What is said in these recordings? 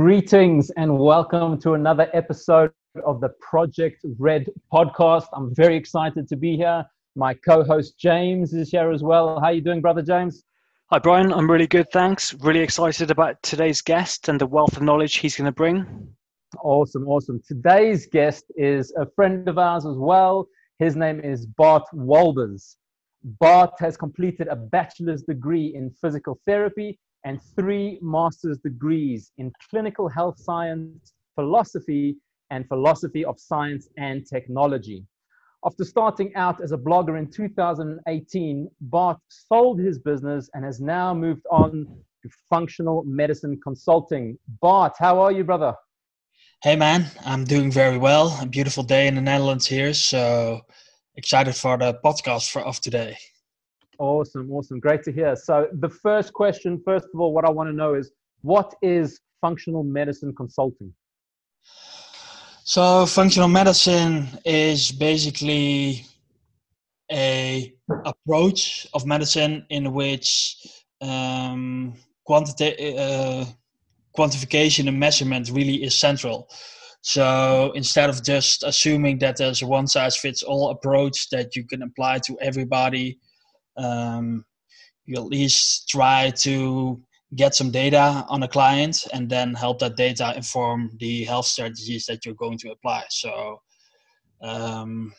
Greetings and welcome to another episode of the Project Red podcast. I'm very excited to be here. My co-host James is here as well. How are you doing, brother James? Hi, Brian. I'm really good, thanks. Really excited about today's guest and the wealth of knowledge he's going to bring. Awesome, awesome. Today's guest is a friend of ours as well. His name is Bart Wolbers. Bart has completed a bachelor's degree in physical therapy and three master's degrees in clinical health science, philosophy, and philosophy of science and technology. After starting out as a blogger in 2018, Bart sold his business and has now moved on to functional medicine consulting. Bart, how are you, brother? Hey, man, I'm doing very well. A beautiful day in the Netherlands here, so excited for the podcast for, of today. Awesome, awesome. Great to hear. So, the first question, first of all, what I want to know is what is functional medicine consulting? So, functional medicine is basically a approach of medicine in which um, quantity, uh, quantification and measurement really is central. So instead of just assuming that there's a one size fits all approach that you can apply to everybody um, you at least try to get some data on a client and then help that data inform the health strategies that you're going to apply. So, um,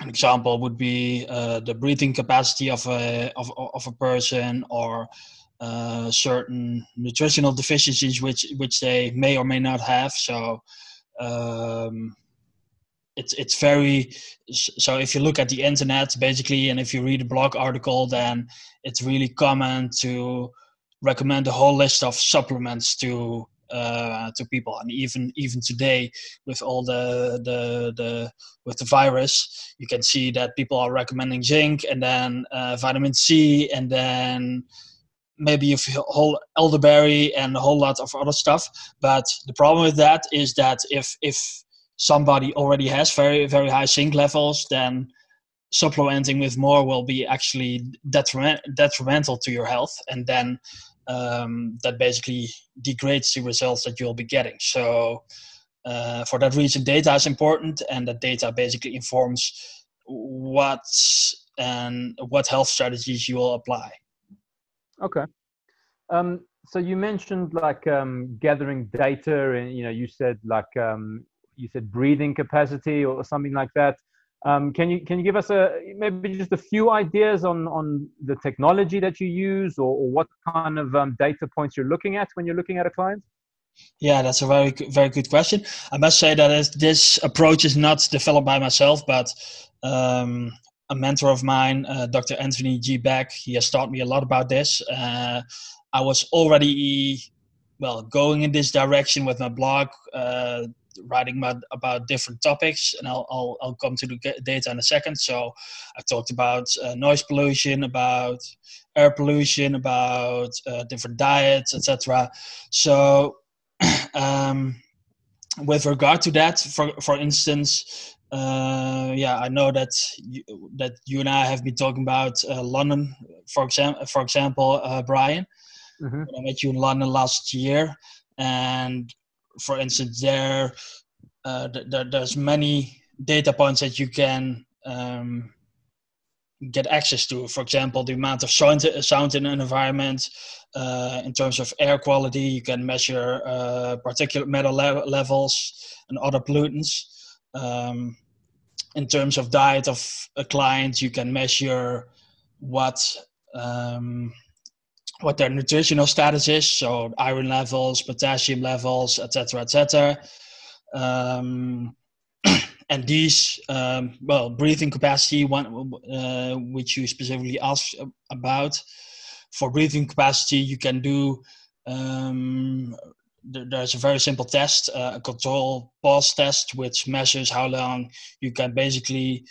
an example would be uh, the breathing capacity of a of, of a person or uh, certain nutritional deficiencies which which they may or may not have. So um, it's it's very so if you look at the internet basically and if you read a blog article then it's really common to recommend a whole list of supplements to uh, to people. And even even today with all the the the with the virus you can see that people are recommending zinc and then uh, vitamin c and then maybe a whole elderberry and a whole lot of other stuff. But the problem with that is that if if somebody already has very very high zinc levels, then supplementing with more will be actually detriment, detrimental to your health, and then um, that basically degrades the results that you'll be getting. So. Uh, for that reason, data is important, and that data basically informs what and what health strategies you will apply. Okay. Um, so you mentioned like um, gathering data, and you know you said like um, you said breathing capacity or something like that. Um, can you can you give us a maybe just a few ideas on on the technology that you use or, or what kind of um, data points you're looking at when you're looking at a client? Yeah, that's a very very good question. I must say that this approach is not developed by myself, but um, a mentor of mine, uh, Dr. Anthony G. Beck, he has taught me a lot about this. Uh, I was already well going in this direction with my blog. Uh, writing about, about different topics, and I'll, I'll, I'll come to the data in a second. So I talked about uh, noise pollution, about air pollution, about uh, different diets, etc. So um, with regard to that, for for instance, uh, yeah, I know that you, that you and I have been talking about uh, London, for example. For example, uh, Brian, mm-hmm. I met you in London last year, and for instance, there uh, th- there's many data points that you can um, get access to. For example, the amount of sound, sound in an environment, uh, in terms of air quality, you can measure uh, particulate matter le- levels and other pollutants. Um, in terms of diet of a client, you can measure what um, what their nutritional status is, so iron levels, potassium levels, etc., etc. Um, and these, um, well, breathing capacity, one uh, which you specifically asked about. For breathing capacity, you can do. Um, there's a very simple test, uh, a control pause test, which measures how long you can basically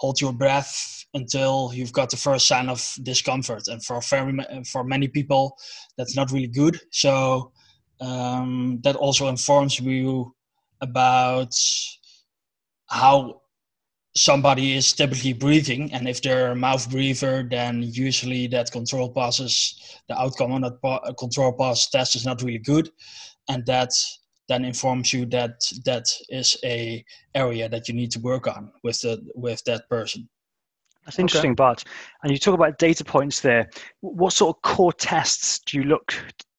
hold your breath until you've got the first sign of discomfort. And for very, for many people, that's not really good. So um, that also informs you about how somebody is typically breathing and if they're a mouth breather then usually that control passes the outcome on that control pause test is not really good and that then informs you that that is a area that you need to work on with the with that person. That's interesting, okay. Bart. And you talk about data points there. What sort of core tests do you look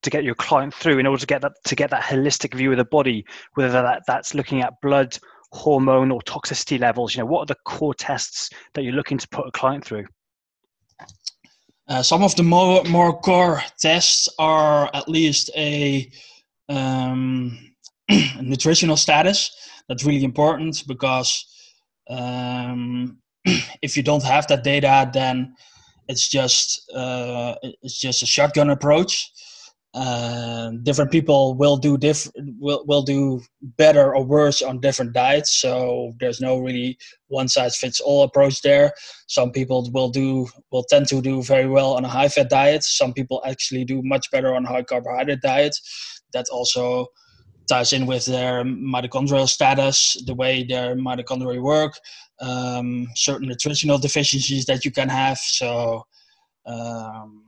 to get your client through in order to get that to get that holistic view of the body? Whether that, that's looking at blood, hormone, or toxicity levels. You know, what are the core tests that you're looking to put a client through? Uh, some of the more more core tests are at least a um, nutritional status. That's really important because um, if you don't have that data, then it's just uh, it's just a shotgun approach. Uh, different people will do different will, will do better or worse on different diets so there's no really one size fits all approach there some people will do will tend to do very well on a high fat diet some people actually do much better on a high carbohydrate diet that also ties in with their mitochondrial status, the way their mitochondria work, um, certain nutritional deficiencies that you can have. So, um,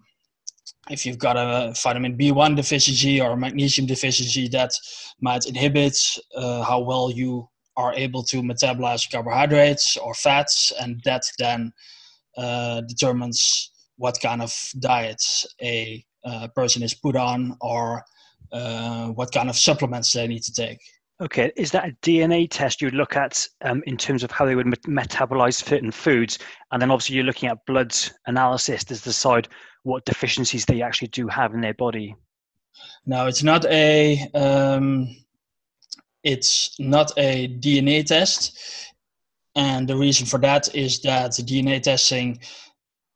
if you've got a vitamin B1 deficiency or magnesium deficiency, that might inhibit uh, how well you are able to metabolize carbohydrates or fats, and that then uh, determines what kind of diet a uh, person is put on or uh, what kind of supplements they need to take. Okay, is that a DNA test you would look at um, in terms of how they would metabolize certain foods? And then obviously you're looking at blood analysis to decide what deficiencies they actually do have in their body. No, it's not a um, it's not a DNA test, and the reason for that is that DNA testing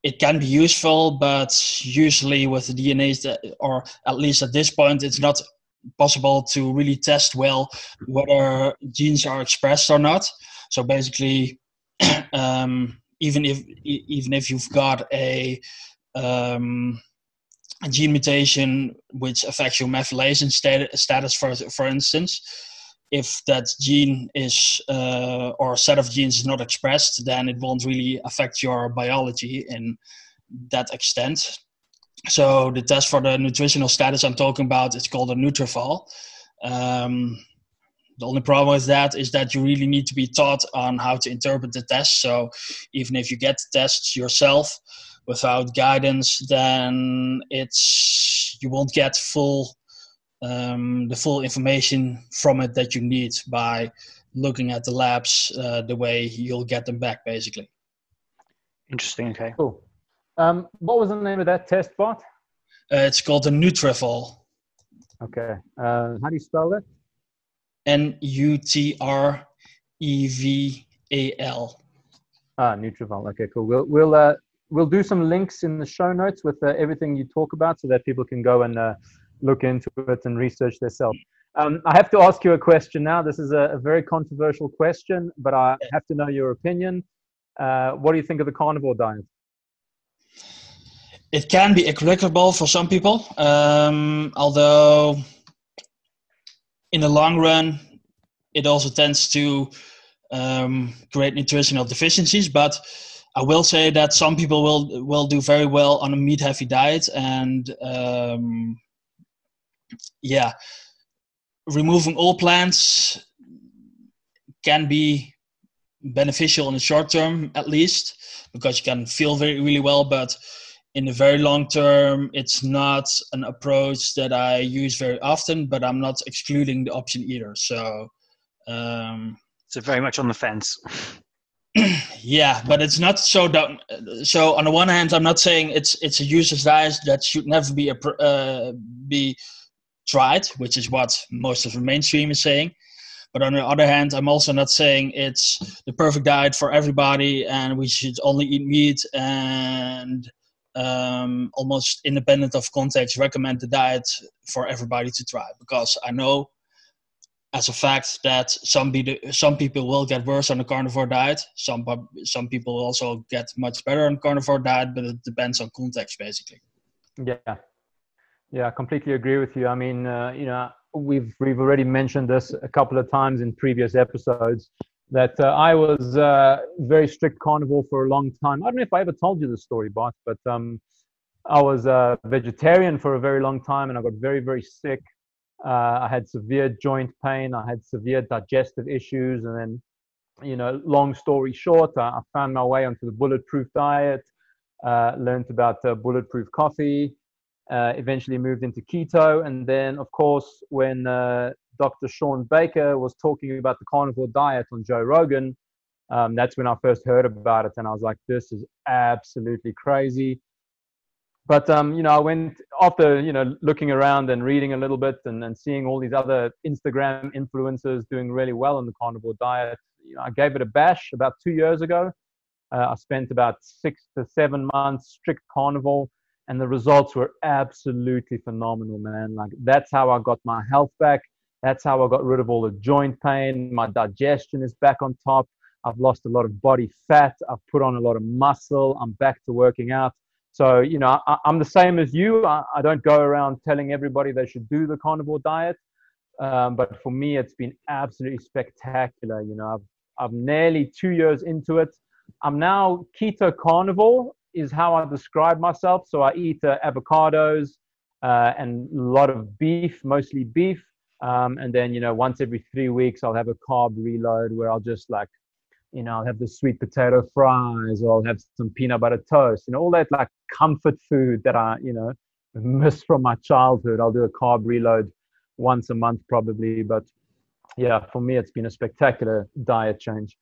it can be useful, but usually with the DNAs, that, or at least at this point, it's not possible to really test well whether genes are expressed or not. So basically, um, even if even if you've got a, um, a gene mutation which affects your methylation stat- status, for for instance, if that gene is uh, or set of genes is not expressed, then it won't really affect your biology in that extent. So the test for the nutritional status I'm talking about is called a NutrEval. Um, the only problem with that is that you really need to be taught on how to interpret the test. So even if you get tests yourself without guidance, then it's you won't get full um, the full information from it that you need by looking at the labs uh, the way you'll get them back basically. Interesting okay. Cool. Um, what was the name of that test Bart uh, it's called the NutrEval. Okay. Uh, how do you spell that n-u-t-r-e-v-a-l ah NutrEval. Okay cool. We'll we'll uh, we'll do some links in the show notes with uh, everything you talk about so that people can go and uh, look into it and research themselves. Um, I have to ask you a question now. This is a, a, very controversial question, but I have to know your opinion. Uh, what do you think of the carnivore diet? It can be applicable for some people, um, although in the long run, it also tends to um, create nutritional deficiencies. But I will say that some people will will do very well on a meat heavy diet, and um, yeah, removing all plants can be beneficial in the short term at least because you can feel very really well but in the very long term it's not an approach that i use very often but i'm not excluding the option either. So um, so very much on the fence. Yeah but it's not so down so on the one hand i'm not saying it's it's a user's diet that should never be a uh, be tried, which is what most of the mainstream is saying. But on the other hand, I'm also not saying it's the perfect diet for everybody and we should only eat meat and um, almost independent of context recommend the diet for everybody to try because I know as a fact that some be some people will get worse on the carnivore diet. Some some people also get much better on carnivore diet, but it depends on context basically. Yeah, yeah, I completely agree with you. I mean, uh, you know, we've we've already mentioned this a couple of times in previous episodes that uh, I was uh, very strict carnivore for a long time. I don't know if I ever told you the story, Bart, but um, I was a vegetarian for a very long time, and I got very very sick. Uh, I had severe joint pain. I had severe digestive issues, and then, you know, long story short, I, I found my way onto the bulletproof diet. Uh, learned about uh, bulletproof coffee. Uh, eventually moved into keto, and then, of course, when uh, Dr. Shawn Baker was talking about the carnivore diet on Joe Rogan, um, that's when I first heard about it, and I was like, "This is absolutely crazy." But um, you know, I went after you know looking around and reading a little bit and, and seeing all these other Instagram influencers doing really well on the carnivore diet. You know, I gave it a bash about two years ago. Uh, I spent about six to seven months strict carnivore, and the results were absolutely phenomenal, man. Like that's how I got my health back. That's how I got rid of all the joint pain. My digestion is back on top. I've lost a lot of body fat. I've put on a lot of muscle. I'm back to working out. So, you know, I, am the same as you. I, I, don't go around telling everybody they should do the carnivore diet. Um, but for me, it's been absolutely spectacular. You know, I've, I've nearly two years into it. I'm now keto carnivore is how I describe myself. So I eat uh, avocados uh, and a lot of beef, mostly beef. Um, and then, you know, once every three weeks, I'll have a carb reload where I'll just like you know, I'll have the sweet potato fries or I'll have some peanut butter toast, you know, all that like comfort food that I, you know, miss from my childhood. I'll do a carb reload once a month probably. But yeah, for me, it's been a spectacular diet change.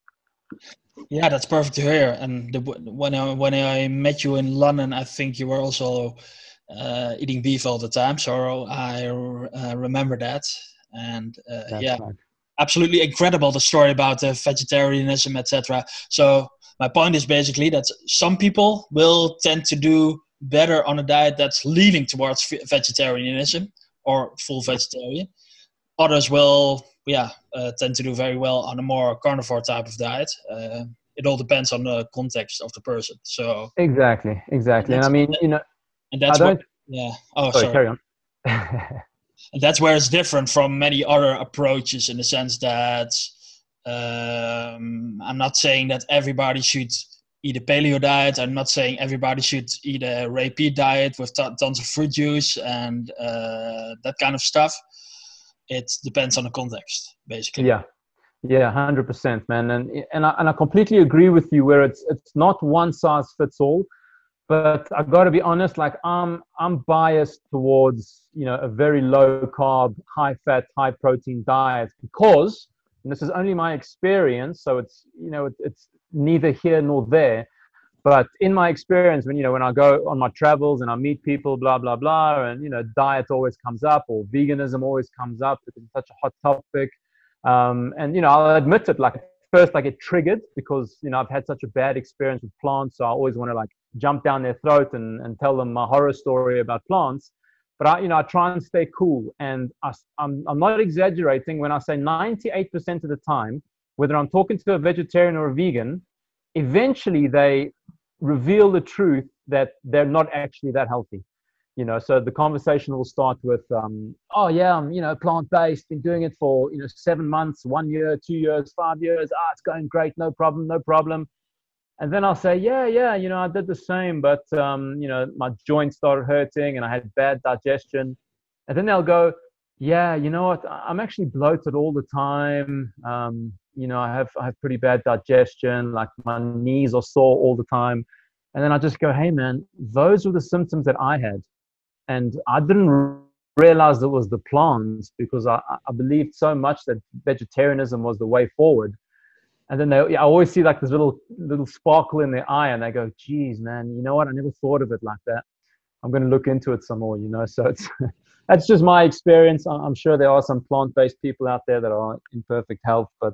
Yeah, that's perfect to hear. And the, when I when I met you in London, I think you were also uh, eating beef all the time. So I uh, remember that. And uh, yeah, right absolutely incredible the story about the vegetarianism etc so my point is basically that some people will tend to do better on a diet that's leaning towards vegetarianism or full vegetarian others will yeah uh, tend to do very well on a more carnivore type of diet uh, it all depends on the context of the person so exactly exactly and, and i mean you know and that's what yeah oh sorry, sorry. carry on and that's where it's different from many other approaches in the sense that um, I'm not saying that everybody should eat a paleo diet. I'm not saying everybody should eat a Peat diet with t- tons of fruit juice and uh, that kind of stuff. It depends on the context, basically. Yeah, yeah, hundred percent, man, and and I, and I completely agree with you. Where it's it's not one size fits all but I got to be honest. Like I'm, I'm biased towards you know a very low carb, high fat, high protein diet because, and this is only my experience. So it's you know it, it's neither here nor there. But in my experience, when you know when I go on my travels and I meet people, blah blah blah, and you know diet always comes up or veganism always comes up because it's such a hot topic. Um, and you know I'll admit it. Like first I get triggered because you know I've had such a bad experience with plants, so I always want to like jump down their throat and, and tell them my horror story about plants. But I, you know, I try and stay cool, and I, I'm I'm not exaggerating when I say 98% of the time, whether I'm talking to a vegetarian or a vegan, eventually they reveal the truth that they're not actually that healthy you know? So the conversation will start with um, oh yeah i'm you know plant-based been doing it for you know seven months one year two years five years. Ah it's going great no problem no problem. And then i'll say yeah yeah you know i did the same but um, you know my joints started hurting and i had bad digestion. And then they'll go yeah you know what? I'm actually bloated all the time. Um, you know i have i have pretty bad digestion like my knees are sore all the time and then i just go hey man those were the symptoms that i had and I didn't realize it was the plants because I, I believed so much that vegetarianism was the way forward. And then they, I always see like this little little sparkle in their eye, and they go, "Geez, man, you know what? I never thought of it like that. I'm going to look into it some more." You know, so it's that's just my experience. I'm sure there are some plant-based people out there that are in perfect health, but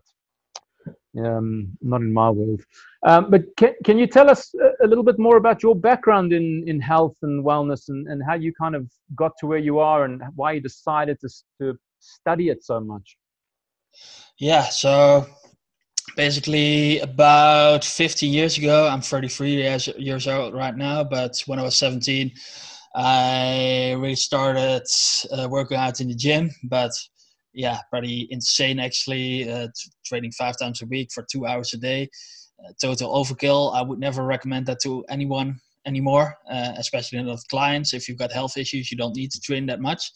um, not in my world. Um, but can, can you tell us a, little bit more about your background in, in health and wellness and, and how you kind of got to where you are and why you decided to, to study it so much? Yeah, so basically about 15 years ago, I'm 33 years, years old right now, but when I was 17, I really started uh, working out in the gym, but yeah, pretty insane actually. Uh, training five times a week for two hours a day, uh, total overkill. I would never recommend that to anyone. anymore, uh, especially not clients. If you've got health issues, you don't need to train that much.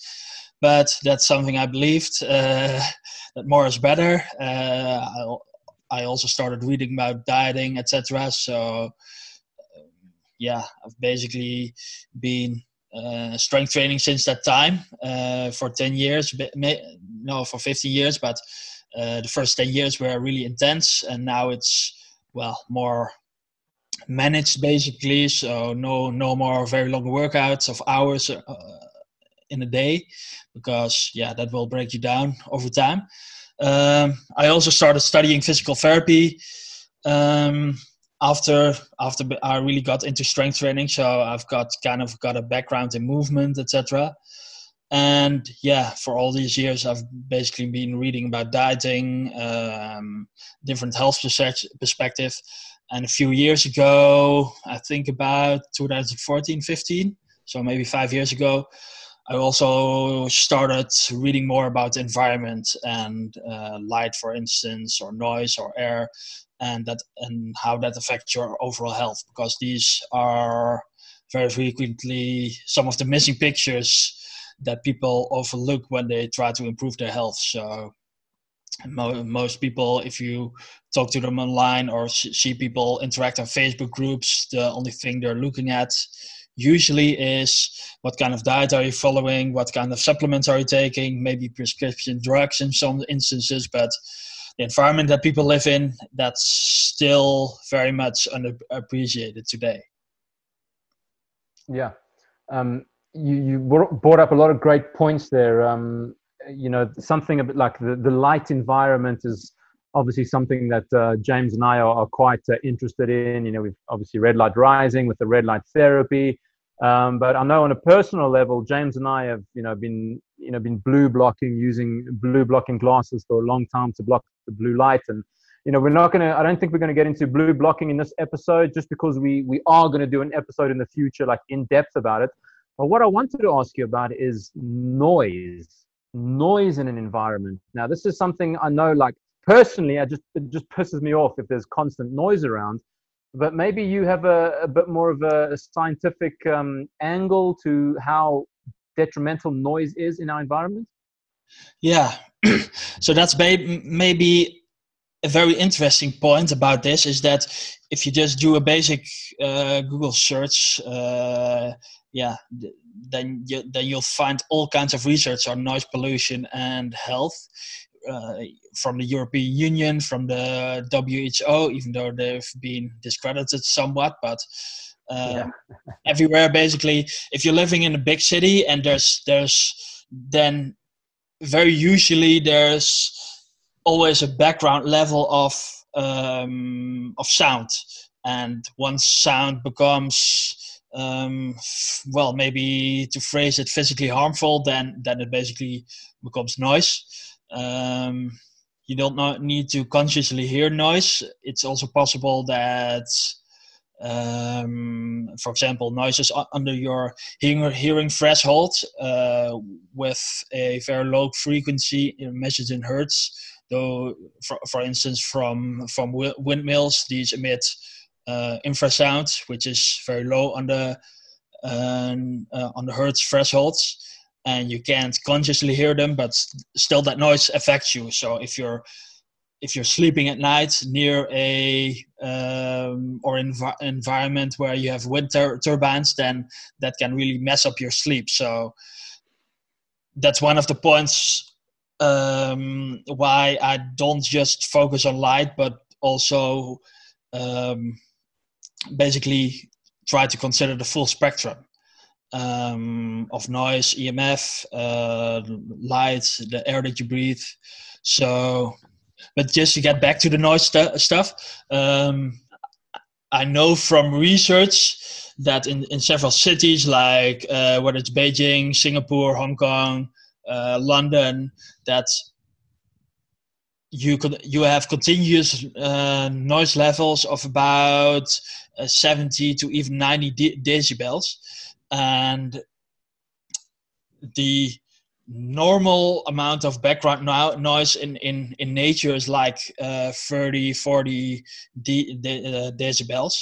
But that's something I believed uh, that more is better. Uh, I, I also started reading about dieting, etc. So yeah, I've basically been uh, strength training since that time uh, for 10 years, no, for 15 years, but uh, the first 10 years were really intense and now it's, well, more managed basically. So no, no more very long workouts of hours uh, in a day because yeah, that will break you down over time. Um, I also started studying physical therapy. Um, after after I really got into strength training, so I've got kind of got a background in movement, etc. And yeah, for all these years, I've basically been reading about dieting, um, different health perspective. And a few years ago, I think about 2014, 15, so maybe five years ago, I also started reading more about environment and uh, light, for instance, or noise or air, and that and how that affects your overall health because these are very frequently some of the missing pictures that people overlook when they try to improve their health. So mo- most people if you talk to them online or see people interact on facebook groups the only thing they're looking at usually is what kind of diet are you following what kind of supplements are you taking maybe prescription drugs in some instances but the environment that people live in that's still very much underappreciated today. Yeah. Um, you, you brought up a lot of great points there. Um, you know something a bit like the, the light environment is obviously something that uh, james and i are, are quite uh, interested in. You know we've obviously red light rising with the red light therapy. Um, but I know on a personal level, James and I have, you know, been, you know, been blue blocking using blue blocking glasses for a long time to block the blue light. And, you know, we're not going to, I don't think we're going to get into blue blocking in this episode just because we, we are going to do an episode in the future, like in depth about it. But what I wanted to ask you about is noise, noise in an environment. Now, this is something I know, like personally, I just, it just pisses me off if there's constant noise around but maybe you have a, a bit more of a scientific um, angle to how detrimental noise is in our environment yeah so that's may- maybe a very interesting point about this is that if you just do a basic uh, google search uh, yeah then you, then you'll find all kinds of research on noise pollution and health uh, from the European Union, from the WHO, even though they've been discredited somewhat, but uh, yeah. everywhere basically. If you're living in a big city and there's there's then very usually there's always a background level of um, of sound, and once sound becomes um, well, maybe to phrase it physically harmful, then then it basically becomes noise. Um, you don't need to consciously hear noise. It's also possible that, um, for example, noises under your hearing, hearing threshold uh, with a very low frequency measured in hertz. Though, for, for instance, from from windmills, these emit uh, infrasound, which is very low on the uh, on the hertz thresholds and you can't consciously hear them but still that noise affects you so if you're if you're sleeping at night near a um, or env- environment where you have wind tur- turbines then that can really mess up your sleep so that's one of the points um, why i don't just focus on light but also um, basically try to consider the full spectrum um, of noise, EMF, uh, light, the air that you breathe. So, but just to get back to the noise st- stuff, um, I know from research that in, in several cities, like uh, whether it's Beijing, Singapore, Hong Kong, uh, London, that you could you have continuous uh, noise levels of about uh, 70 to even 90 de- decibels. And the normal amount of background no- noise in, in, in nature is like uh, 30 40 de- de- uh, decibels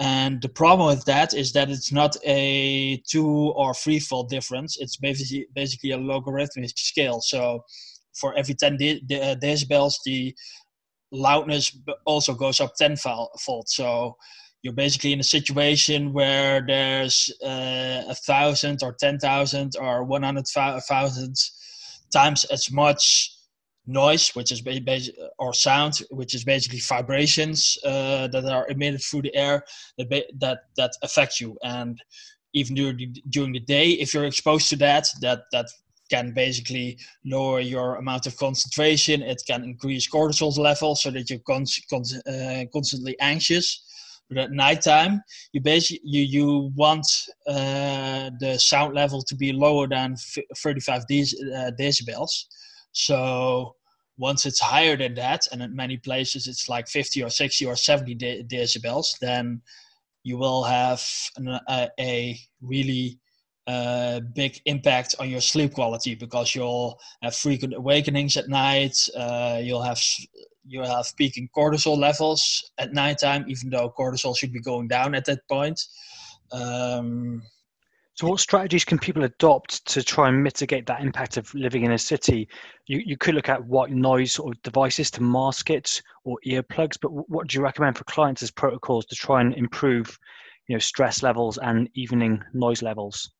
And the problem with that is that it's not a two or threefold difference. It's basically basically a logarithmic scale. So for every 10 de- uh, decibels, the loudness also goes up tenfold. So you're basically in a situation where there's uh, a thousand or ten thousand or one hundred thousand times as much noise, which is basically or sound, which is basically vibrations uh, that are emitted through the air that that that affect you. And even during the, during the day, if you're exposed to that, that that can basically lower your amount of concentration. It can increase cortisol levels so that you're con- con- uh, constantly anxious. But at nighttime, you basically you, you want uh, the sound level to be lower than 35 de- uh, decibels. So once it's higher than that, and in many places it's like 50 or 60 or 70 de- decibels, then you will have an, a, a really uh, big impact on your sleep quality because you'll have frequent awakenings at night. Uh, you'll have you have peaking cortisol levels at nighttime, even though cortisol should be going down at that point. Um, so, what strategies can people adopt to try and mitigate that impact of living in a city? You, you could look at white noise sort of devices to mask it or earplugs, but what do you recommend for clients as protocols to try and improve, you know, stress levels and evening noise levels?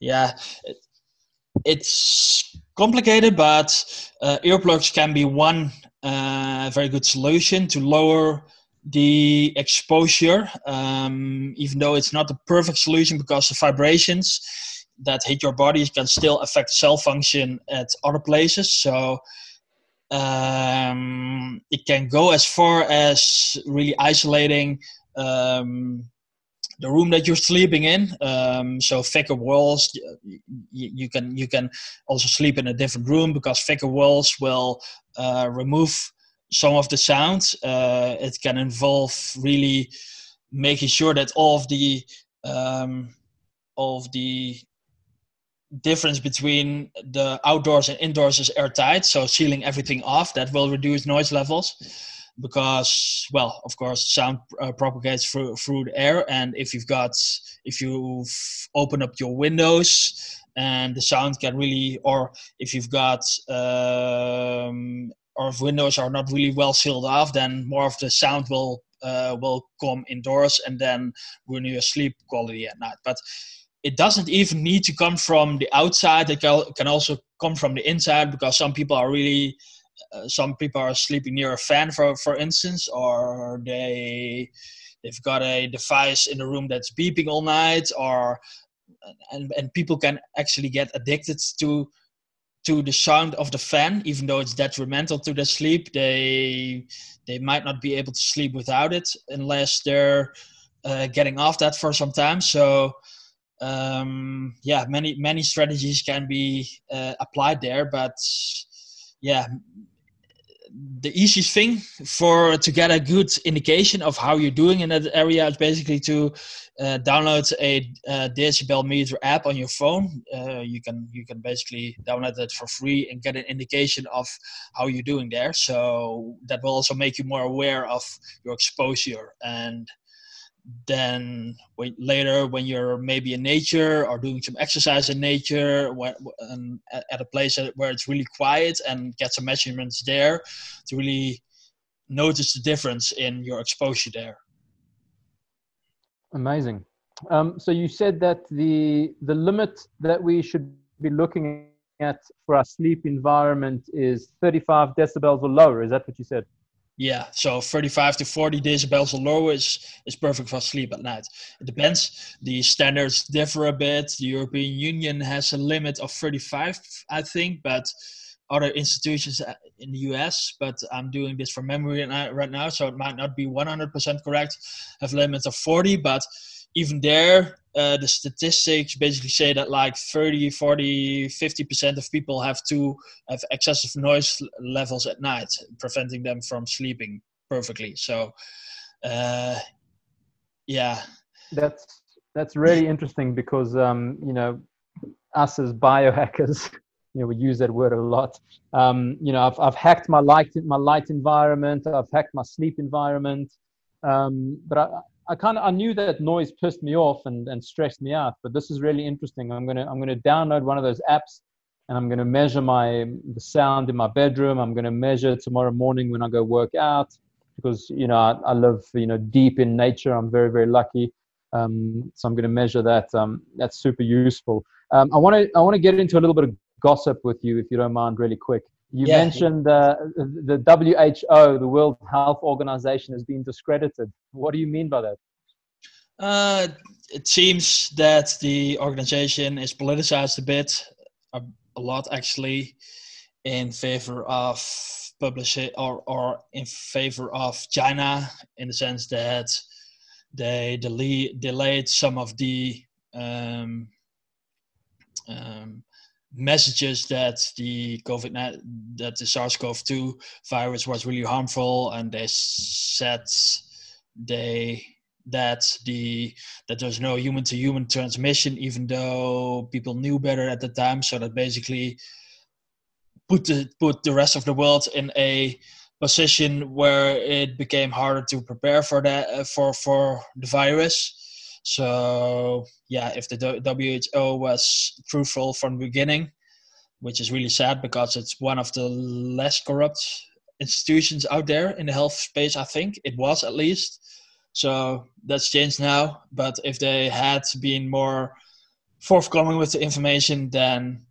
Yeah, it's complicated, but uh, earplugs can be one uh, very good solution to lower the exposure, um, even though it's not the perfect solution because the vibrations that hit your body can still affect cell function at other places. So um, it can go as far as really isolating um, the room that you're sleeping in. Um, so thicker walls, you, you, can you can also sleep in a different room because thicker walls will uh, remove some of the sound. Uh, it can involve really making sure that all of the um, of the difference between the outdoors and indoors is airtight. So sealing everything off that will reduce noise levels because well of course sound uh, propagates through through the air and if you've got if you open up your windows and the sound can really or if you've got um, or if windows are not really well sealed off, then more of the sound will uh, will come indoors and then ruin your sleep quality at night. But it doesn't even need to come from the outside. It can also come from the inside because some people are really some people are sleeping near a fan for for instance or they they've got a device in the room that's beeping all night or and, and people can actually get addicted to to the sound of the fan, even though it's detrimental to their sleep. They they might not be able to sleep without it unless they're uh, getting off that for some time. So um, yeah, many many strategies can be uh, applied there, but yeah, the easiest thing for to get a good indication of how you're doing in that area is basically to uh, download a, a, decibel meter app on your phone. Uh, you can you can basically download it for free and get an indication of how you're doing there. So that will also make you more aware of your exposure and then later when you're maybe in nature or doing some exercise in nature when, um, at a place where it's really quiet and get some measurements there to really notice the difference in your exposure there. Amazing. Um, so you said that the the limit that we should be looking at for our sleep environment is 35 decibels or lower. Is that what you said yeah, so 35 to 40 decibels or lower is, is perfect for sleep at night. It depends. The standards differ a bit. The European Union has a limit of 35, I think, but other institutions uh, in the US, but I'm doing this from memory right now, so it might not be 100% correct, have limits of 40, but even there, uh, the statistics basically say that like 30, 40, 50% of people have to have excessive noise levels at night, preventing them from sleeping perfectly. So, uh, yeah. That's that's really interesting because um, you know us as biohackers, you know, we use that word a lot. Um, you know, I've I've hacked my light my light environment. I've hacked my sleep environment. Um, but I, I kind of I knew that noise pissed me off and, and stressed me out, but this is really interesting. I'm gonna I'm gonna download one of those apps and I'm gonna measure my the sound in my bedroom. I'm gonna measure tomorrow morning when I go work out because you know I, I live you know deep in nature. I'm very very lucky, um, so I'm gonna measure that. Um, that's super useful. Um, I want to I want to get into a little bit of gossip with you if you don't mind, really quick. You yeah. mentioned uh, the WHO, the World Health Organization, has been discredited. What do you mean by that? Uh, it seems that the organization is politicized a bit, a, a lot actually, in favor of publishing or, or in favor of China, in the sense that they delay, delayed some of the um, um, messages that the COVID that the SARS-CoV-2 virus was really harmful, and they said they that the that there's no human-to-human transmission, even though people knew better at the time. So that basically put the put the rest of the world in a position where it became harder to prepare for that uh, for for the virus so yeah, if the WHO was truthful from the beginning, which is really sad because it's one of the less corrupt institutions out there in the health space. I think it was at least. So that's changed now. But if they had been more forthcoming with the information, then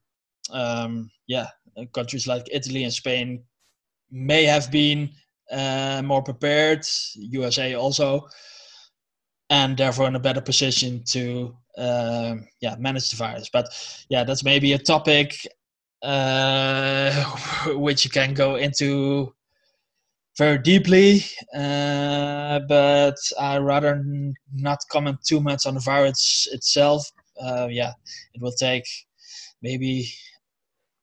um, yeah, countries like Italy and Spain may have been uh, more prepared. USA also and therefore in a better position to uh, yeah manage the virus. But yeah, that's maybe a topic uh, which you can go into very deeply. Uh, but I rather not comment too much on the virus itself. Uh, yeah, it will take maybe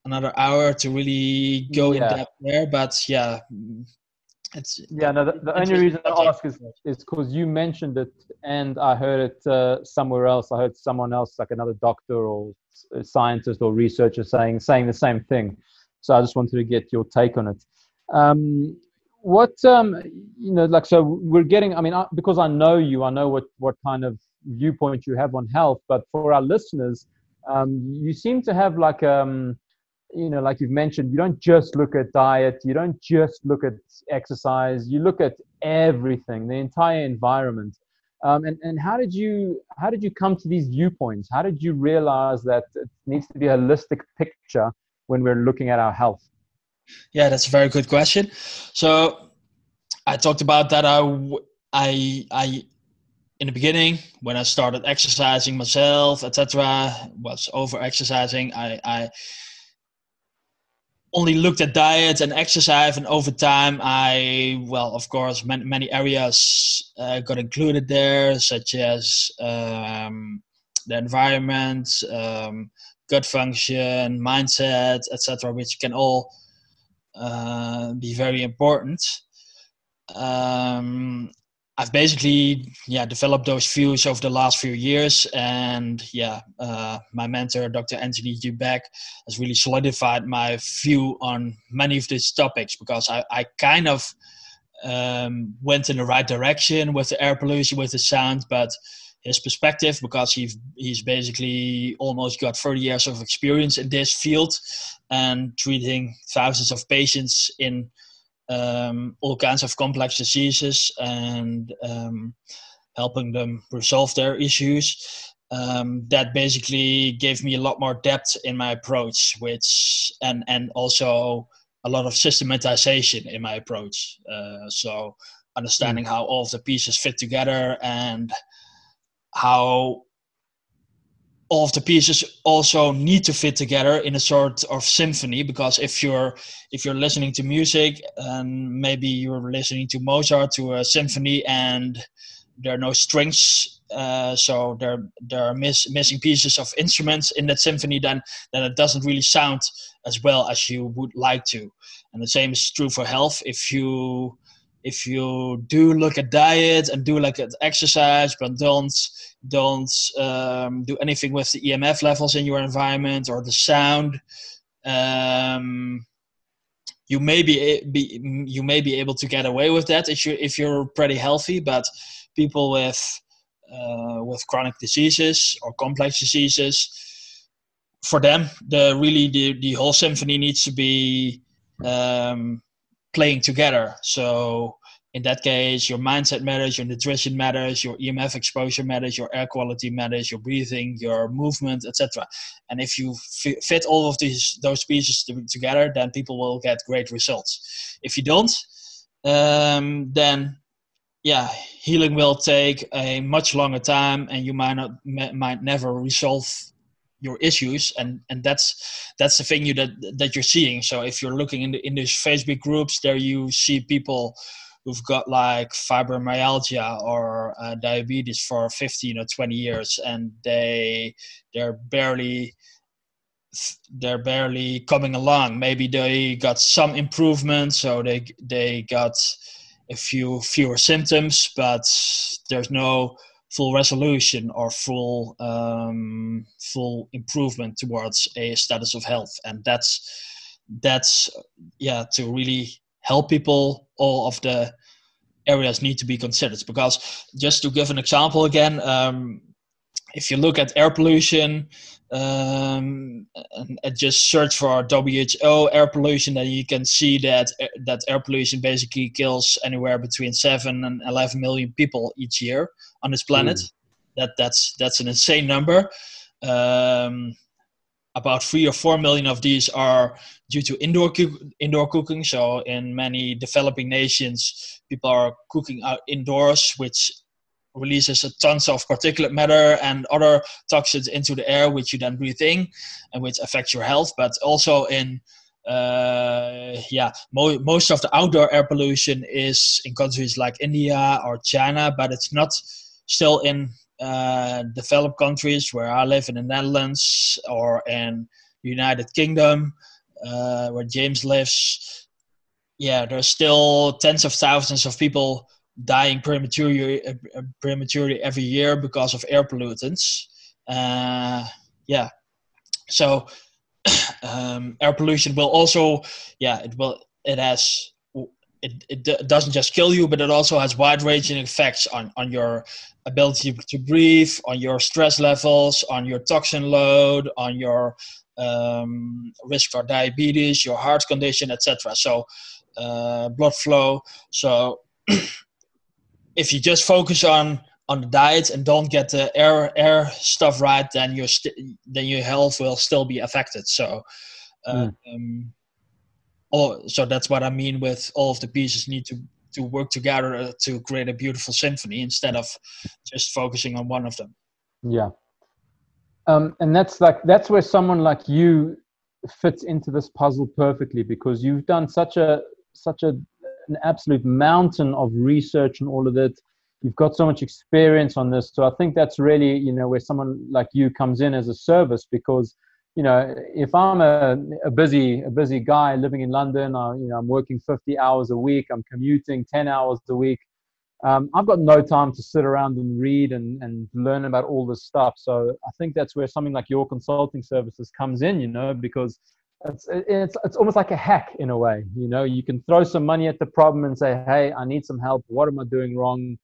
another hour to really go yeah. in depth there. But yeah, it's yeah. No, the, the only reason I ask is is because you mentioned it, and I heard it uh, somewhere else. I heard someone else, like another doctor or scientist or researcher, saying saying the same thing. So I just wanted to get your take on it. Um, what um, you know, like so, we're getting. I mean, I, because I know you, I know what what kind of viewpoint you have on health. But for our listeners, um, you seem to have like um you know, like you've mentioned, you don't just look at diet, you don't just look at exercise, you look at everything, the entire environment. Um, and, and how did you how did you come to these viewpoints? How did you realize that it needs to be a holistic picture when we're looking at our health? Yeah, that's a very good question. So I talked about that. I I I in the beginning when I started exercising myself, etc., was over exercising. I I only looked at diet and exercise and over time i well of course many, many areas uh, got included there such as um, the environment um, gut function mindset etc which can all uh, be very important. Um, I've basically yeah developed those views over the last few years, and yeah, uh, my mentor Dr. Anthony G. Beck has really solidified my view on many of these topics because I, I kind of um, went in the right direction with the air pollution, with the sound, but his perspective because he's he's basically almost got 30 years of experience in this field and treating thousands of patients in um, all kinds of complex diseases and um, helping them resolve their issues. Um, that basically gave me a lot more depth in my approach, which and and also a lot of systematization in my approach. Uh, so understanding mm. how all of the pieces fit together and how all of the pieces also need to fit together in a sort of symphony because if you're if you're listening to music and maybe you're listening to mozart to a symphony and there are no strings uh, so there there are miss, missing pieces of instruments in that symphony then then it doesn't really sound as well as you would like to. And the same is true for health. If you if you do look at diet and do look at exercise but don't don't um, do anything with the emf levels in your environment or the sound um, you may be, be you may be able to get away with that if you if you're pretty healthy but people with uh, with chronic diseases or complex diseases. For them, the really the, the whole symphony needs to be um, playing together. So in that case, your mindset matters, your nutrition matters, your EMF exposure matters, your air quality matters, your breathing, your movement, etc. And if you fit all of these those pieces to- together, then people will get great results. If you don't, um, then yeah, healing will take a much longer time, and you might not might never resolve your issues and and that's that's the thing you that that you're seeing so if you're looking in the in these facebook groups there you see people who've got like fibromyalgia or uh, diabetes for 15 or 20 years and they they're barely they're barely coming along. Maybe they got some improvement so they they got a few fewer symptoms but there's no full resolution or full um, full improvement towards a status of health. And that's that's yeah to really help people all of the areas need to be considered because just to give an example again um, if you look at air pollution um, and, and, just search for WHO air pollution, then you can see that that air pollution basically kills anywhere between seven and eleven million people each year on this planet. Mm. That that's that's an insane number. Um, about three or four million of these are due to indoor indoor cooking. So in many developing nations, people are cooking out indoors, which releases a tons of particulate matter and other toxins into the air, which you then breathe in, and which affects your health. But also in uh, yeah, mo- most of the outdoor air pollution is in countries like India or China, but it's not still in uh, developed countries where I live in the Netherlands or in United Kingdom, uh, where James lives. Yeah, there's still tens of thousands of people dying prematurely, uh, prematurely every year because of air pollutants. Uh, yeah, so um, air pollution will also, yeah, it will, it has it, it doesn't just kill you, but it also has wide ranging effects on, on your ability to breathe, on your stress levels, on your toxin load, on your um, risk for diabetes, your heart condition, etc. So, uh, blood flow. So, if you just focus on on the diet and don't get the air air stuff right, then your st- then your health will still be affected. So, uh, mm. um, all, so that's what I mean with all of the pieces need to to work together to create a beautiful symphony instead of just focusing on one of them. Yeah. Um, and that's like that's where someone like you fits into this puzzle perfectly because you've done such a such a an absolute mountain of research and all of it You've got so much experience on this, so I think that's really you know where someone like you comes in as a service because you know, if I'm a, a busy a busy guy living in London, uh, you know, I'm working 50 hours a week, I'm commuting 10 hours a week. Um, I've got no time to sit around and read and, and learn about all this stuff. So I think that's where something like your consulting services comes in, you know, because it's, it's, it's almost like a hack in a way. You know, you can throw some money at the problem and say, hey, I need some help. What am I doing wrong?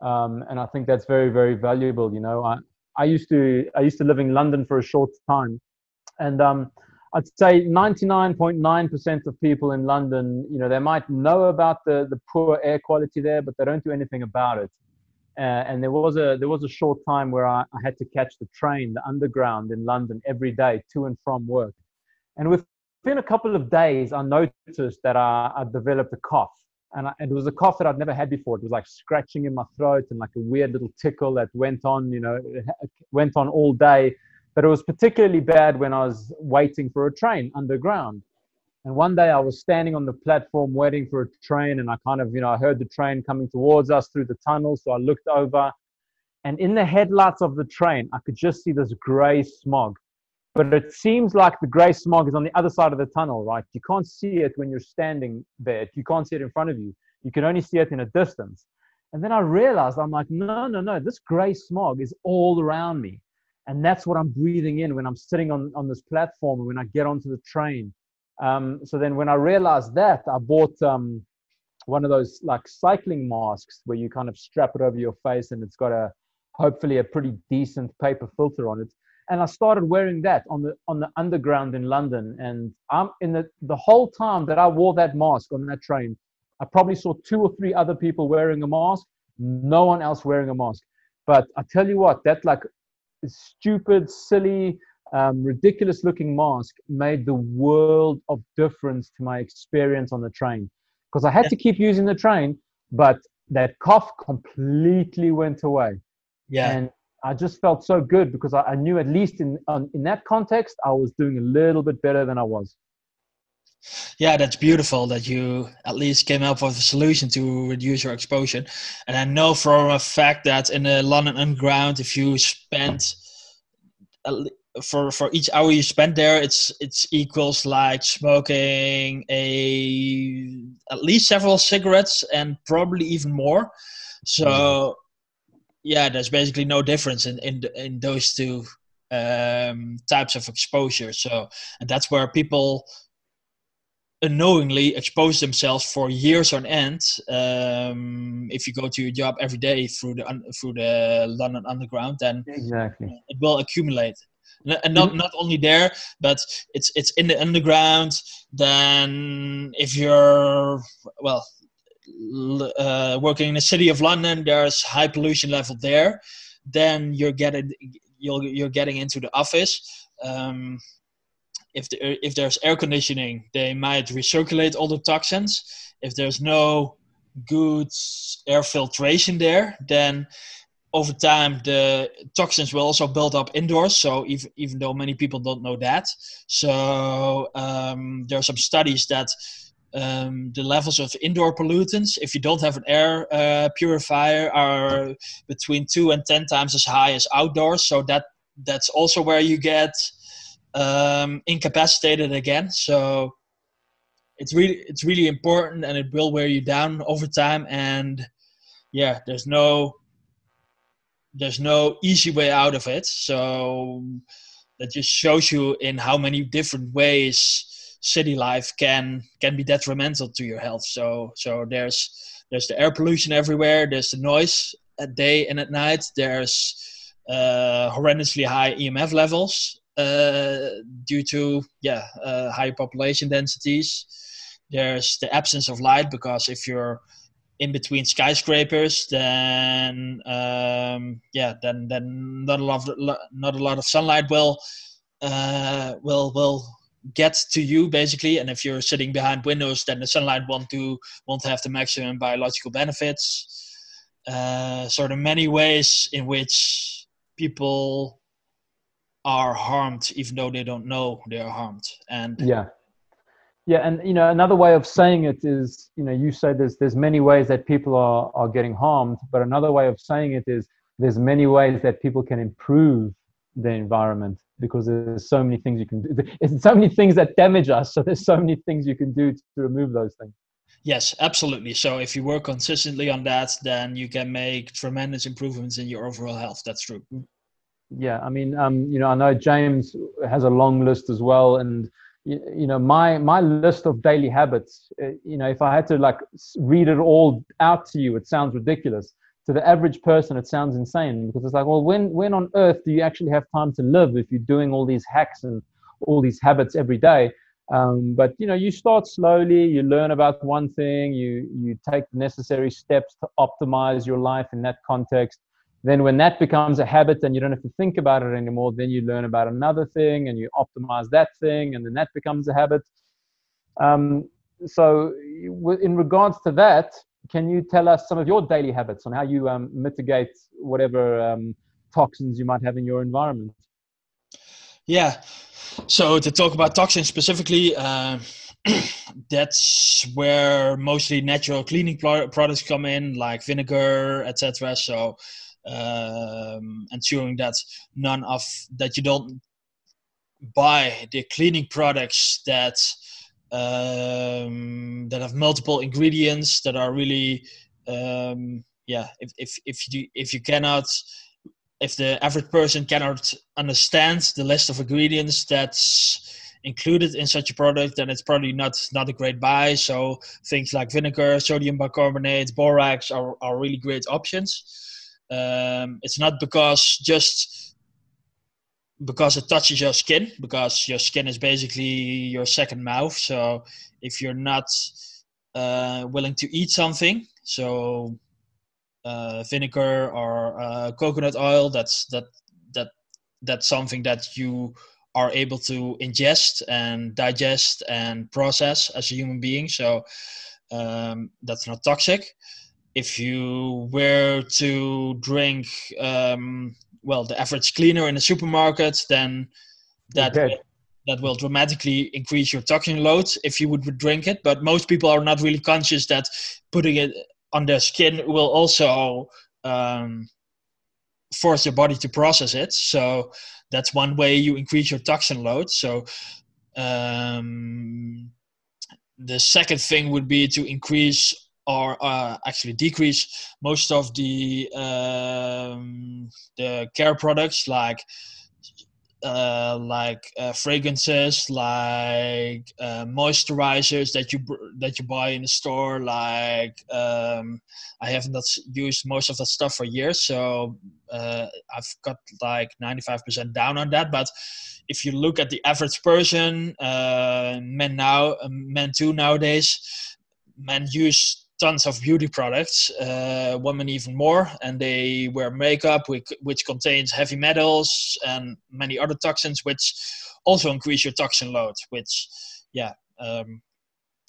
Um, and I think that's very, very valuable. You know, I, I used to I used to live in London for a short time, and um, I'd say 99.9% of people in London, you know, they might know about the, the poor air quality there, but they don't do anything about it. Uh, and there was a there was a short time where I, I, had to catch the train, the underground in London every day to and from work. And within a couple of days, I noticed that I, I developed a cough, and I, it was a cough that I'd never had before. It was like scratching in my throat and like a weird little tickle that went on, you know, went on all day but it was particularly bad when I was waiting for a train underground. And one day I was standing on the platform waiting for a train, and I kind of, you know, I heard the train coming towards us through the tunnel. So I looked over, and in the headlights of the train, I could just see this gray smog. But it seems like the gray smog is on the other side of the tunnel, right? You can't see it when you're standing there. You can't see it in front of you. You can only see it in a distance. And then I realized, I'm like, no, no, no, this gray smog is all around me and that's what i'm breathing in when i'm sitting on, on this platform when i get onto the train um, so then when i realized that i bought um, one of those like cycling masks where you kind of strap it over your face and it's got a hopefully a pretty decent paper filter on it and I started wearing that on the on the underground in London. And I'm in the the whole time that I wore that mask on that train, I probably saw two or three other people wearing a mask, no one else wearing a mask. But I tell you what, that like stupid, silly, um, ridiculous looking mask made the world of difference to my experience on the train because I had to keep using the train, but that cough completely went away. Yeah. And I just felt so good because I, I knew at least in um, in that context I was doing a little bit better than I was. Yeah, that's beautiful that you at least came up with a solution to reduce your exposure. And I know for a fact that in the London Underground, if you spend for for each hour you spend there, it's it's equals like smoking a at least several cigarettes and probably even more. So yeah, there's basically no difference in in, in those two um, types of exposure. So, and that's where people unknowingly expose themselves for years on end. Um, if you go to your job every day through the through the London Underground, then exactly it will accumulate. And not not only there, but it's it's in the underground. Then if you're well, uh, working in the city of London, there's high pollution level there. Then you're getting you're you're getting into the office. Um, if the, if there's air conditioning, they might recirculate all the toxins. If there's no good air filtration there, then over time the toxins will also build up indoors so even, even though many people don't know that so um, there are some studies that um, the levels of indoor pollutants, if you don't have an air uh, purifier, are between two and ten times as high as outdoors. So that that's also where you get um, incapacitated again. So it's really it's really important, and it will wear you down over time. And yeah, there's no there's no easy way out of it. So that just shows you in how many different ways city life can can be detrimental to your health. So so there's there's the air pollution everywhere. There's the noise at day and at night. There's uh, horrendously high EMF levels due to yeah uh, high population densities. There's the absence of light because if you're in between skyscrapers, then um, yeah, then then not a lot of, not a lot of sunlight will uh, will will get to you basically and if you're sitting behind windows then the sunlight won't do won't have the maximum biological benefits uh, so there are many ways in which people are harmed even though they don't know they are harmed and yeah yeah and you know another way of saying it is you know you say there's there's many ways that people are are getting harmed but another way of saying it is there's many ways that people can improve the environment because there's so many things you can do. There's so many things that damage us. So there's so many things you can do to remove those things. Yes, absolutely. So if you work consistently on that, then you can make tremendous improvements in your overall health. That's true. Yeah, I mean, um, you know, I know James has a long list as well, and you, you know, my my list of daily habits. Uh, you know, if I had to like read it all out to you, it sounds ridiculous to the average person, it sounds insane because it's like, well, when when on earth do you actually have time to live if you're doing all these hacks and all these habits every day? Um, but you know, you start slowly. You learn about one thing. You you take the necessary steps to optimize your life in that context. Then, when that becomes a habit and you don't have to think about it anymore, then you learn about another thing and you optimize that thing, and then that becomes a habit. Um, so, in regards to that, can you tell us some of your daily habits on how you um, mitigate whatever um, toxins you might have in your environment? Yeah. So to talk about toxins specifically, uh, that's where mostly natural cleaning products come in, like vinegar, etc. So um, ensuring that none of that you don't buy the cleaning products that um, that have multiple ingredients that are really um, yeah if, if, if you if you cannot if the average person cannot understand the list of ingredients that's included in such a product, then it's probably not not a great buy. So things like vinegar, sodium bicarbonate, borax are, are really great options. Um, it's not because just because it touches your skin, because your skin is basically your second mouth. So if you're not uh, willing to eat something, so uh, vinegar or uh, coconut oil, that's that that that's something that you are able to ingest and digest and process as a human being. So um, that's not toxic. If you were to drink, um, well, the average cleaner in the supermarket, then that okay. that will dramatically increase your toxin load if you would drink it. But most people are not really conscious that putting it on their skin will also um, force your body to process it. So that's one way you increase your toxin load. So um, the second thing would be to increase or uh, actually decrease most of the um, the care products like uh, like uh, fragrances, like uh, moisturizers that you that you buy in the store. Like um, I haven't used most of that stuff for years, so uh, I've got like ninety five percent down on that. But if you look at the average person, uh, men now, men too nowadays, men use tons of beauty products, uh, women even more, and they wear makeup which, which contains heavy metals and many other toxins, which also increase your toxin load, which, yeah, um,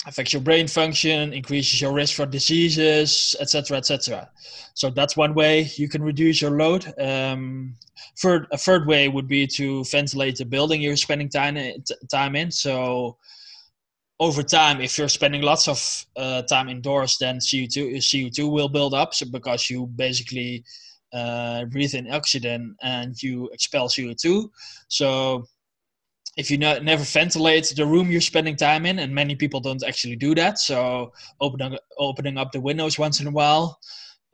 affects your brain function, increases your risk for diseases, etc., etc. So that's one way you can reduce your load. Um, third, a third way would be to ventilate the building you're spending time time in. So over time, if you're spending lots of uh, time indoors, then CO2 CO2 will build up so because you basically uh, breathe in oxygen and you expel CO2. So if you never ventilate the room you're spending time in, and many people don't actually do that, so opening opening up the windows once in a while,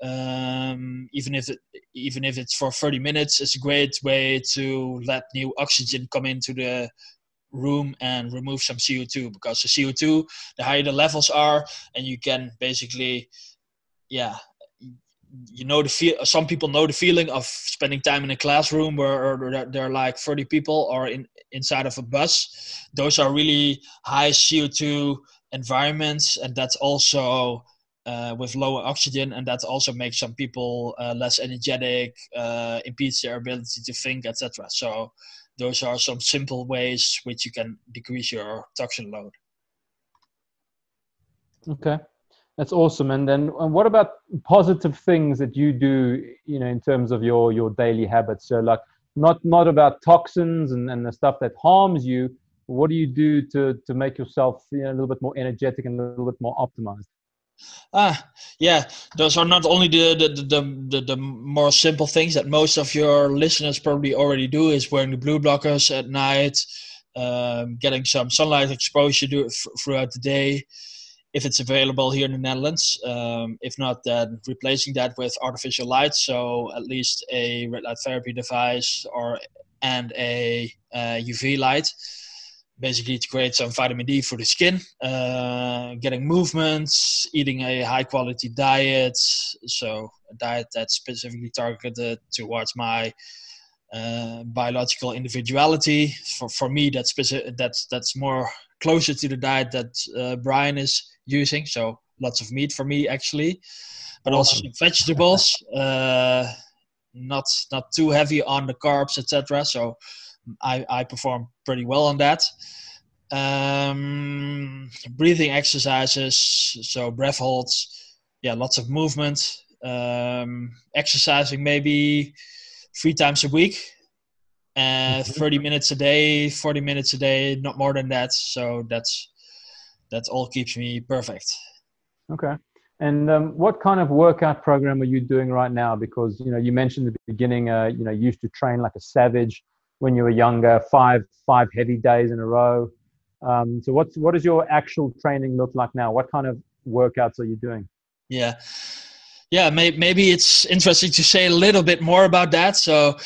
um, even if it, even if it's for 30 minutes, is a great way to let new oxygen come into the room and remove some CO2 because the CO2, the higher the levels are, and you can basically, yeah, you know the feel. Some people know the feeling of spending time in a classroom where there are like 30 people or in inside of a bus. Those are really high CO2 environments, and that's also uh, with lower oxygen, and that also makes some people uh, less energetic, uh, impedes their ability to think, etc. So those are some simple ways which you can decrease your toxin load. Okay, that's awesome. And then, and what about positive things that you do? You know, in terms of your your daily habits. So, like, not not about toxins and, and the stuff that harms you. What do you do to to make yourself you know, a little bit more energetic and a little bit more optimized? Ah, yeah. Those are not only the the, the the, the more simple things that most of your listeners probably already do is wearing the blue blockers at night, um, getting some sunlight exposure throughout the day, if it's available here in the Netherlands. Um, if not, then replacing that with artificial light, so at least a red light therapy device or and a uh, UV light basically to create some vitamin D for the skin, uh, getting movements, eating a high quality diet. So a diet that's specifically targeted towards my uh, biological individuality. For for me, that's specific, that's that's more closer to the diet that uh, Brian is using. So lots of meat for me actually, but also some vegetables. Uh, not not too heavy on the carbs, etc. So I, I perform pretty well on that. Um, breathing exercises, so breath holds, yeah, lots of movement. Um, exercising maybe three times a week, and mm-hmm. 30 minutes a day, 40 minutes a day, not more than that. So that's that all keeps me perfect. Okay. And um, what kind of workout program are you doing right now? Because you know you mentioned at the beginning, uh, you know, you used to train like a savage when you were younger, five five heavy days in a row. Um, so what's what does your actual training look like now? What kind of workouts are you doing? Yeah, yeah. May, maybe it's interesting to say a little bit more about that. So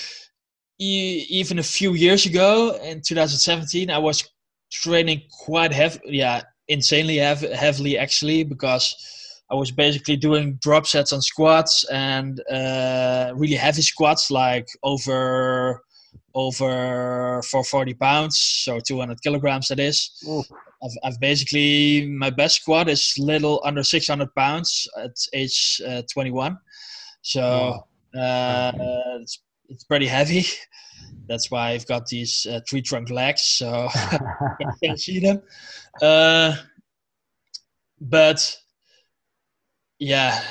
even a few years ago, in 2017, I was training quite heavy, yeah, insanely hev- heavily actually, because I was basically doing drop sets on squats and uh, really heavy squats, like over over 440 pounds, so 200 kilograms. That is. I've, I've basically my best squat is little under 600 pounds at age uh, 21, so uh, it's it's pretty heavy. That's why I've got these uh, tree trunk legs, so I can't see them. Uh, but yeah,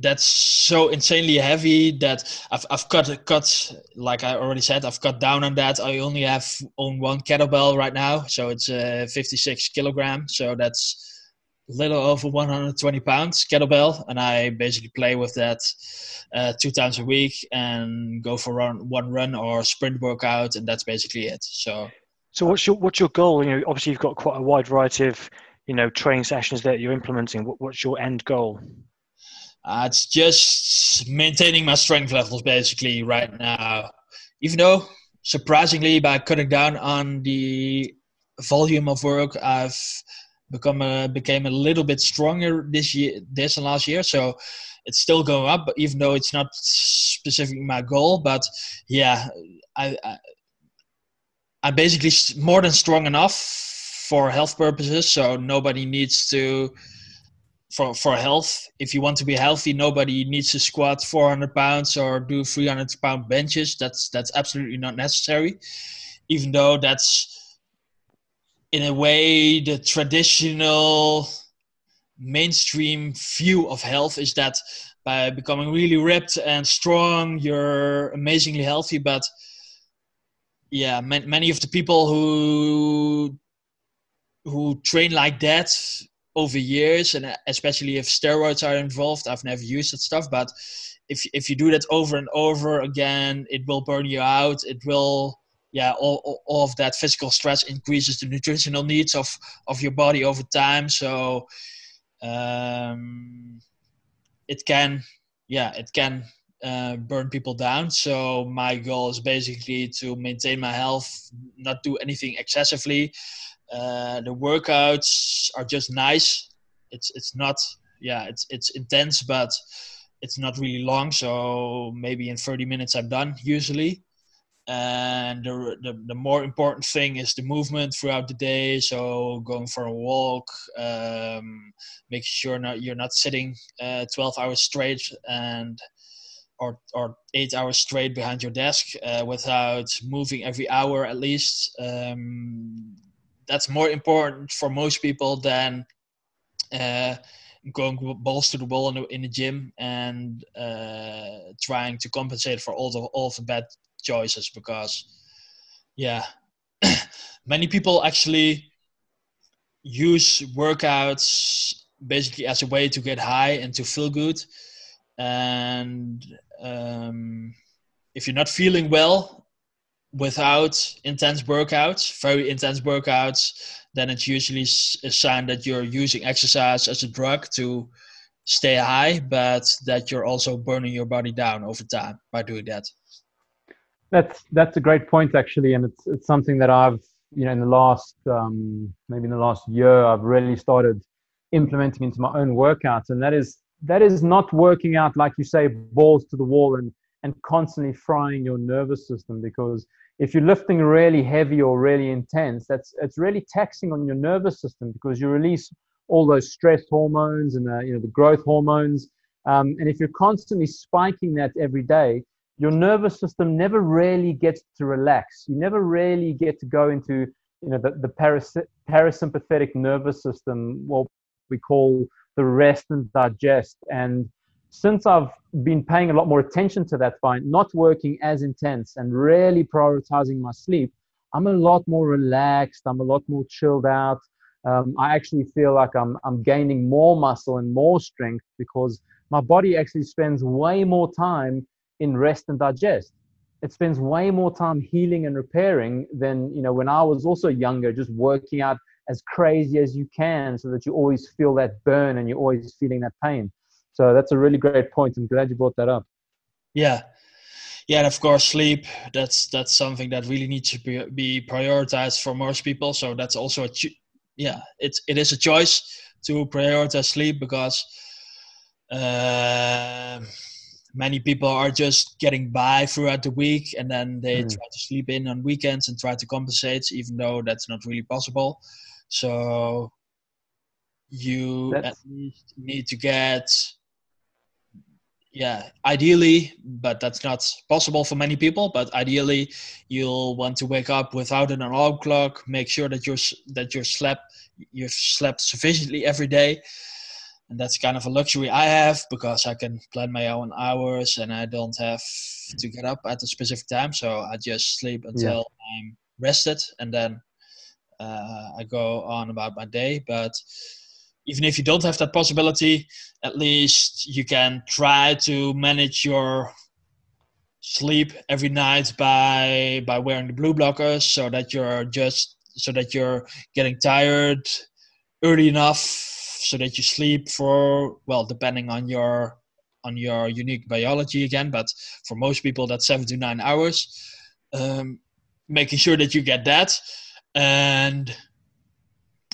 that's so insanely heavy that I've I've cut cut like I already said I've cut down on that. I only have on one kettlebell right now, so it's uh, 56 kilogram. So that's a little over 120 pounds kettlebell, and I basically play with that uh, two times a week and go for run, one run or sprint workout, and that's basically it. So. So what's your what's your goal? You know, obviously you've got quite a wide variety of you know training sessions that you're implementing. What, what's your end goal? Uh, it's just maintaining my strength levels basically right now. Even though, surprisingly, by cutting down on the volume of work, I've become a, became a little bit stronger this year, this and last year. So it's still going up, even though it's not specifically my goal, but yeah, I, I I'm basically more than strong enough for health purposes. So nobody needs to for for health. If you want to be healthy, nobody needs to squat 400 pounds or do 300 pound benches. That's that's absolutely not necessary. Even though that's in a way the traditional mainstream view of health is that by becoming really ripped and strong, you're amazingly healthy. But yeah, many of the people who who train like that over years, and especially if steroids are involved. I've never used that stuff, but if if you do that over and over again, it will burn you out. It will, yeah, all, all of that physical stress increases the nutritional needs of of your body over time. So, um, it can, yeah, it can uh, burn people down. So my goal is basically to maintain my health, not do anything excessively, uh, the workouts are just nice. It's it's not yeah it's it's intense, but it's not really long. So maybe in 30 minutes I'm done usually. And the, the, the more important thing is the movement throughout the day. So going for a walk, um, sure not you're not sitting uh, 12 hours straight and or or eight hours straight behind your desk uh, without moving every hour at least. Um, that's more important for most people than uh, going balls to the wall in the, in the gym and uh, trying to compensate for all the all the bad choices because yeah many people actually use workouts basically as a way to get high and to feel good. And um, if you're not feeling well without intense workouts, very intense workouts, then it's usually a sign that you're using exercise as a drug to stay high, but that you're also burning your body down over time by doing that. That's that's a great point actually, and it's it's something that I've you know in the last um, maybe in the last year I've really started implementing into my own workouts, and that is that is not working out like you say balls to the wall and and constantly frying your nervous system because if you're lifting really heavy or really intense that's it's really taxing on your nervous system because you release all those stress hormones and the, you know the growth hormones. Um, and if you're constantly spiking that every day your nervous system never really gets to relax. You never really get to go into you know the, the paras- parasympathetic nervous system what we call the rest and digest. And since I've been paying a lot more attention to that by not working as intense and really prioritizing my sleep, I'm a lot more relaxed. I'm a lot more chilled out. Um, I actually feel like I'm, I'm gaining more muscle and more strength because my body actually spends way more time in rest and digest. It spends way more time healing and repairing than, you know, when I was also younger, just working out as crazy as you can so that you always feel that burn and you're always feeling that pain. So that's a really great point. I'm glad you brought that up. Yeah. yeah, and of course, sleep. That's that's something that really needs to be, be prioritized for most people. So that's also a yeah, it's it is a choice to prioritize sleep because uh, many people are just getting by throughout the week and then they mm. try to sleep in on weekends and try to compensate, even though that's not really possible. So you that's... at least need to get yeah ideally but that's not possible for many people but ideally you'll want to wake up without an alarm clock make sure that you're that you're slept you've slept sufficiently every day and that's kind of a luxury i have because i can plan my own hours and i don't have to get up at a specific time so i just sleep until yeah. i'm rested and then uh, i go on about my day but even if you don't have that possibility, at least you can try to manage your sleep every night by by wearing the blue blockers so that you're just so that you're getting tired early enough so that you sleep for well depending on your on your unique biology again but for most people that's seven to nine hours. Um, making sure that you get that. And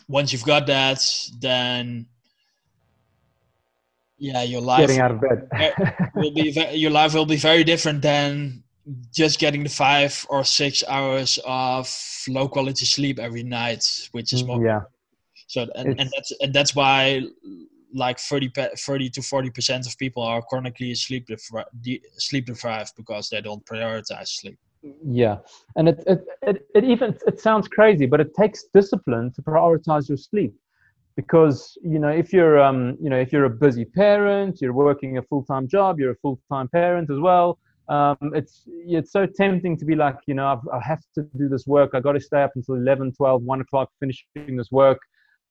once you've got that, then yeah, your life getting out of bed will be your life will be very different than just getting the five or six hours of low quality sleep every night, which is mm, more. Yeah. So and, and that's and that's why like 30, 30 to 40 percent of people are chronically sleep deprived, sleep deprived because they don't prioritize sleep yeah. And it, it, it, it even it sounds crazy but it takes discipline to prioritize your sleep. Because you know if you're um you know if you're a busy parent you're working a full-time job you're a full-time parent as well um it's it's so tempting to be like you know I've, i have to do this work. I got to stay up until 11 12 1 o'clock finishing this work.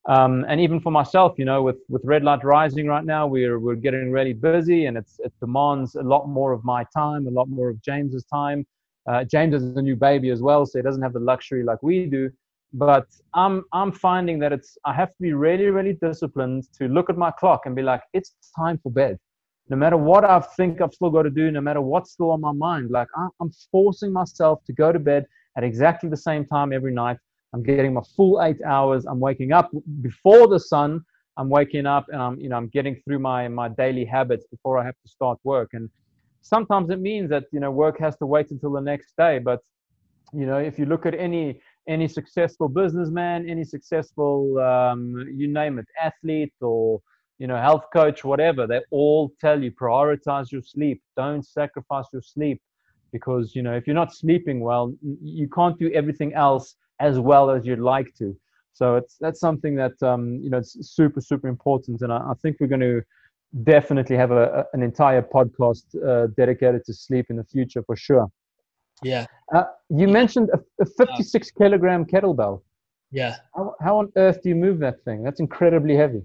Um, and even for myself, you know, with, with red light rising right now, we're, we're getting really busy and it's, it demands a lot more of my time, a lot more of James's time. Uh, James is a new baby as well, so he doesn't have the luxury like we do. But I'm I'm finding that it's I have to be really really disciplined to look at my clock and be like, it's time for bed. No matter what I think I've still got to do, no matter what's still on my mind, like I'm forcing myself to go to bed at exactly the same time every night. I'm getting my full eight hours. I'm waking up before the sun. I'm waking up and I'm you know I'm getting through my my daily habits before I have to start work. And sometimes it means that you know work has to wait until the next day but you know if you look at any any successful businessman any successful um, you name it athlete or you know health coach whatever they all tell you prioritize your sleep. Don't sacrifice your sleep because you know if you're not sleeping well you can't do everything else as well as you'd like to. So it's that's something that um, you know it's super super important and I, I think we're going to definitely have a, an entire podcast uh, dedicated to sleep in the future for sure. Yeah. Uh, you mentioned a, a 56 uh, kilogram kettlebell. Yeah. How, how on earth do you move that thing? That's incredibly heavy.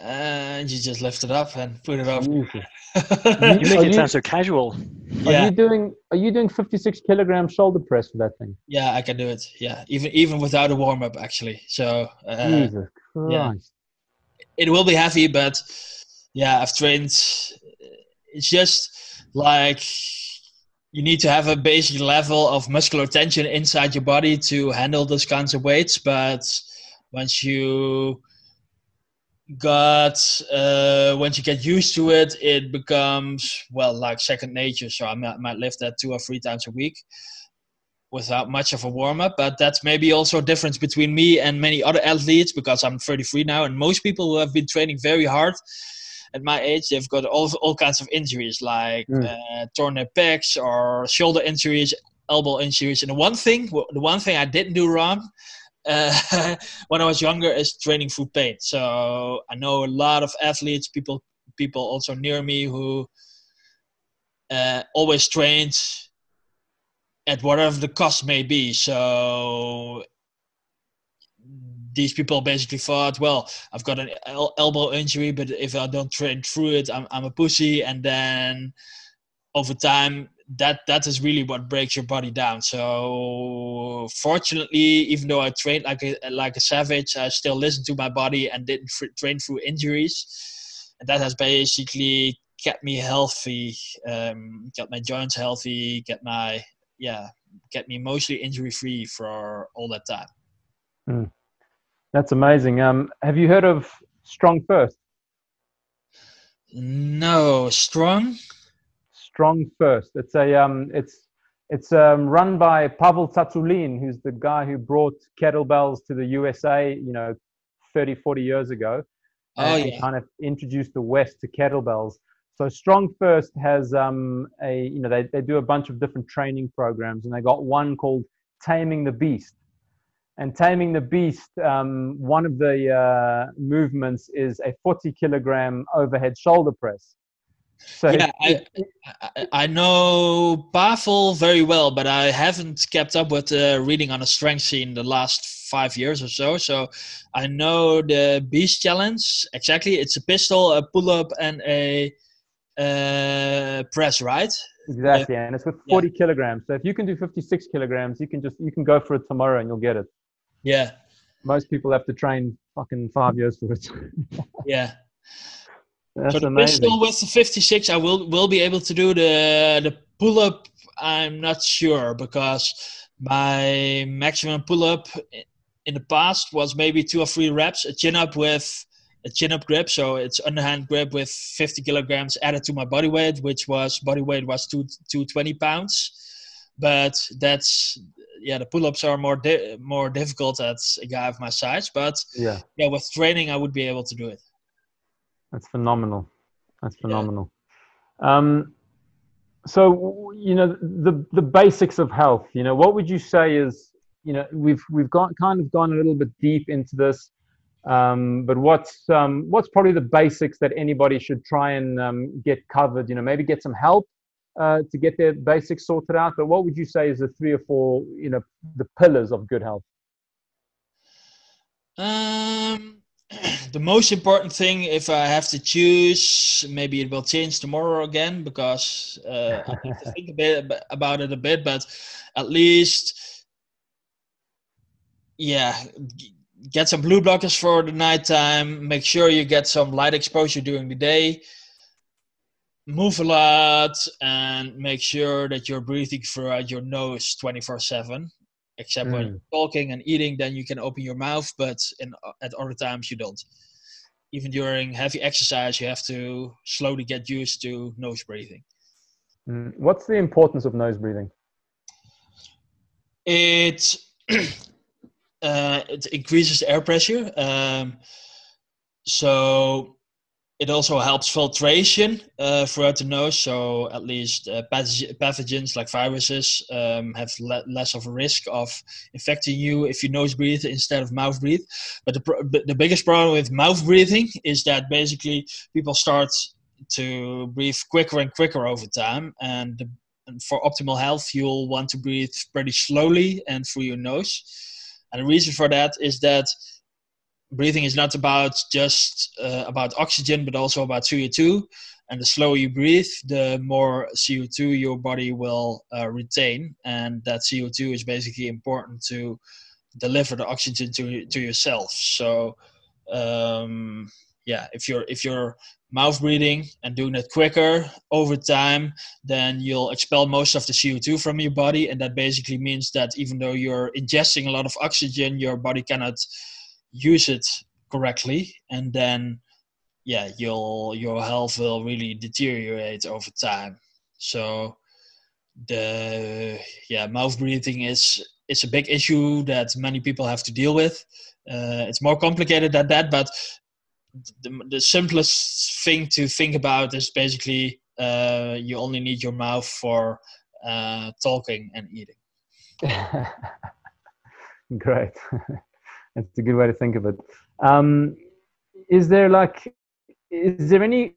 And you just lift it up and put it up. you, make it sound so casual. Yeah. Are you doing Are you doing 56 kilogram shoulder press for that thing? Yeah, I can do it. Yeah, even even without a warm up, actually. So. Uh, Jesus Christ. Yeah it will be heavy, but yeah, I've trained. It's just like you need to have a basic level of muscular tension inside your body to handle those kinds of weights. But once you got uh, once you get used to it, it becomes well like second nature. So I might, might lift that two or three times a week without much of a warm up. But that's maybe also a difference between me and many other athletes because I'm 33 now, and most people who have been training very hard at my age, they've got all all kinds of injuries like mm. uh, torn their pecs or shoulder injuries, elbow injuries. And the one thing, the one thing I didn't do wrong. Uh, when I was younger, is training through pain. So I know a lot of athletes, people, people also near me who uh, always trained at whatever the cost may be. So these people basically thought, well, I've got an el- elbow injury, but if I don't train through it, I'm, I'm a pussy. And then over time, that that is really what breaks your body down. So fortunately, even though I trained like a like a savage, I still listened to my body and didn't train through injuries. And that has basically kept me healthy, um, get my joints healthy, get my yeah, get me mostly injury free for all that time. Mm. That's amazing. Um, have you heard of Strong First? No, Strong. Strong First. It's a um, it's it's um, run by Pavel Tsatsouline, who's the guy who brought kettlebells to the USA, you know, 30, 40 years ago. Oh, and yeah. kind of introduced the West to kettlebells. So Strong First has um, a, you know, they, they do a bunch of different training programs, and they got one called Taming the Beast. And Taming the Beast, um, one of the uh, movements is a 40 kilogram overhead shoulder press. So yeah, I, I, I know Pavel very well, but I haven't kept up with uh, reading on the strength scene the last five years or so. So I know the Beast Challenge exactly. It's a pistol, a pull up, and a uh, press, right? Exactly, and it's with 40 kilograms. So if you can do 56 kilograms, you can just you can go for it tomorrow and you'll get it. Yeah, Most people have to train fucking five years for it. yeah. That's amazing. pistol with the 56, I will will be able to do the the pull up. I'm not sure because my maximum pull up in the past was maybe two or three reps. A chin up with a chin up grip, so it's underhand grip with 50 kilograms added to my body weight, which was body weight was two 220 pounds. But that's yeah, the pull ups are more di- more difficult at a guy of my size. But Yeah, yeah, with training, I would be able to do it. that's phenomenal. That's phenomenal. Um, so you know the the basics of health. You know, what would you say is you know we've we've got kind of gone a little bit deep into this. Um, but what's um, what's probably the basics that anybody should try and um, get covered? You know, maybe get some help uh, to get their basics sorted out. But what would you say is the three or four you know the pillars of good health? Um, the most important thing, if I have to choose, maybe it will change tomorrow again because uh, I have to think a bit about it a bit. But at least, yeah, get some blue blockers for the nighttime. Make sure you get some light exposure during the day. Move a lot and make sure that you're breathing throughout your nose 24 7 except when Mm. you're talking and eating then you can open your mouth but in, at other times you don't even during heavy exercise you have to slowly get used to nose breathing Mm, What's the importance of nose breathing? it uh, it increases air pressure um, so it also helps filtration uh, throughout the nose. So at least uh, pathogen- pathogens like viruses um, have le- less of a risk of infecting you if you nose breathe instead of mouth breathe. But the, the biggest problem with mouth breathing is that basically people start to breathe quicker and quicker over time. And the and for optimal health, you'll want to breathe pretty slowly and through your nose. And the reason for that is that breathing is not about just uh, about oxygen, but also about CO2. And the slower you breathe, the more CO2 your body will uh, retain. And that CO2 is basically important to deliver the oxygen to to yourself. So, um, yeah, if you're if you're mouth breathing and doing it quicker over time, then you'll expel most of the CO2 from your body. And that basically means that even though you're ingesting a lot of oxygen, your body cannot use it correctly. And then, yeah, your, your health will really deteriorate over time. So the, yeah, mouth breathing is, is a big issue that many people have to deal with. Uh, it's more complicated than that, but the, the simplest thing to think about is basically uh, you only need your mouth for uh, talking and eating. Great. That's a good way to think of it. Um, is there like, is there any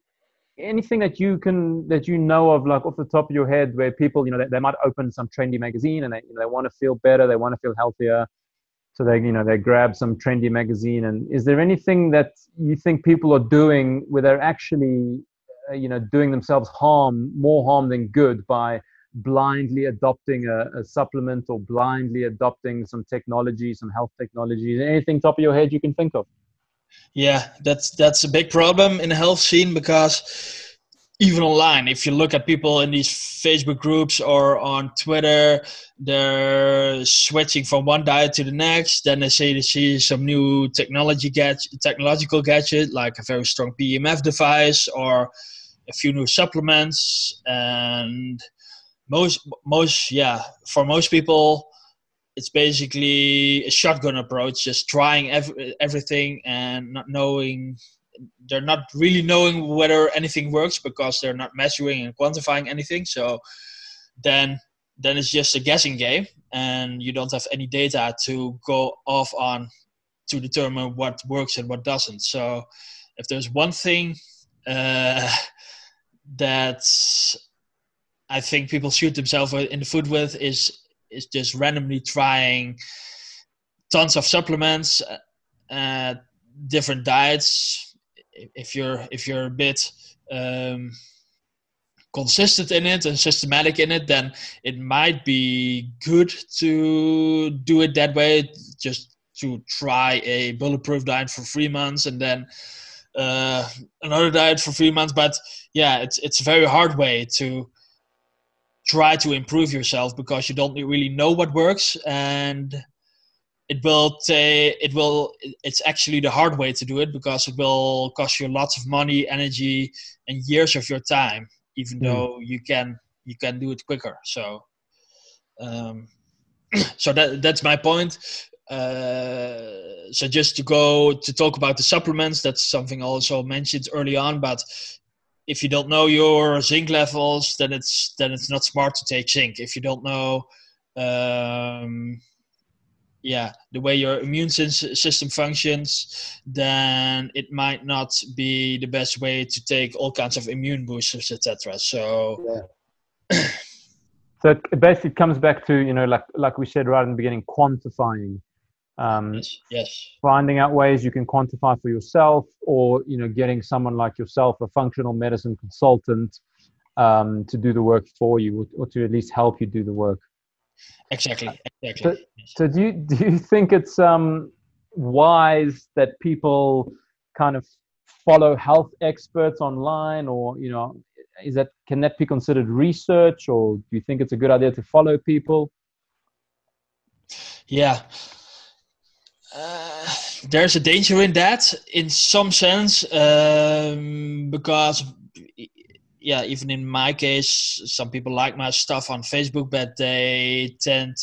anything that you can that you know of like off the top of your head where people you know they, they might open some trendy magazine and they you know, they want to feel better, they want to feel healthier, so they you know they grab some trendy magazine. And is there anything that you think people are doing where they're actually uh, you know doing themselves harm more harm than good by blindly adopting a, a, supplement or blindly adopting some technology some health technology? Anything top of your head you can think of? Yeah that's that's a big problem in the health scene because even online. If you look at people in these facebook groups or on twitter they're switching from one diet to the next. Then they say they see some new technology gadget technological gadget like a very strong pemf device or a few new supplements. And most most yeah for most people it's basically a shotgun approach just trying every, everything and not knowing they're not really knowing whether anything works because they're not measuring and quantifying anything. So then then it's just a guessing game and you don't have any data to go off on to determine what works and what doesn't. So if there's one thing uh, that i think people shoot themselves in the foot with is is just randomly trying tons of supplements uh, different diets if you're if you're a bit um, consistent in it and systematic in it, then it might be good to do it that way. Just to try a bulletproof diet for three months and then uh, another diet for three months. But yeah, it's it's a very hard way to try to improve yourself because you don't really know what works and it will take it will it's actually the hard way to do it because it will cost you lots of money energy and years of your time even mm. though you can you can do it quicker. So um, so that that's my point. Uh, so just to go to talk about the supplements that's something I also mentioned early on but if you don't know your zinc levels then it's then it's not smart to take zinc. If you don't know um, yeah the way your immune system functions then it might not be the best way to take all kinds of immune boosters etc so yeah. so it basically comes back to you know like like we said right in the beginning quantifying um, yes, yes. finding out ways you can quantify for yourself or you know getting someone like yourself a functional medicine consultant um, to do the work for you or, or to at least help you do the work Exactly. Exactly. So, so do you do you think it's um wise that people kind of follow health experts online, or you know, is that can that be considered research, or do you think it's a good idea to follow people? Yeah. Uh, there's a danger in that, in some sense, um, because yeah, even in my case, some people like my stuff on Facebook, but they tend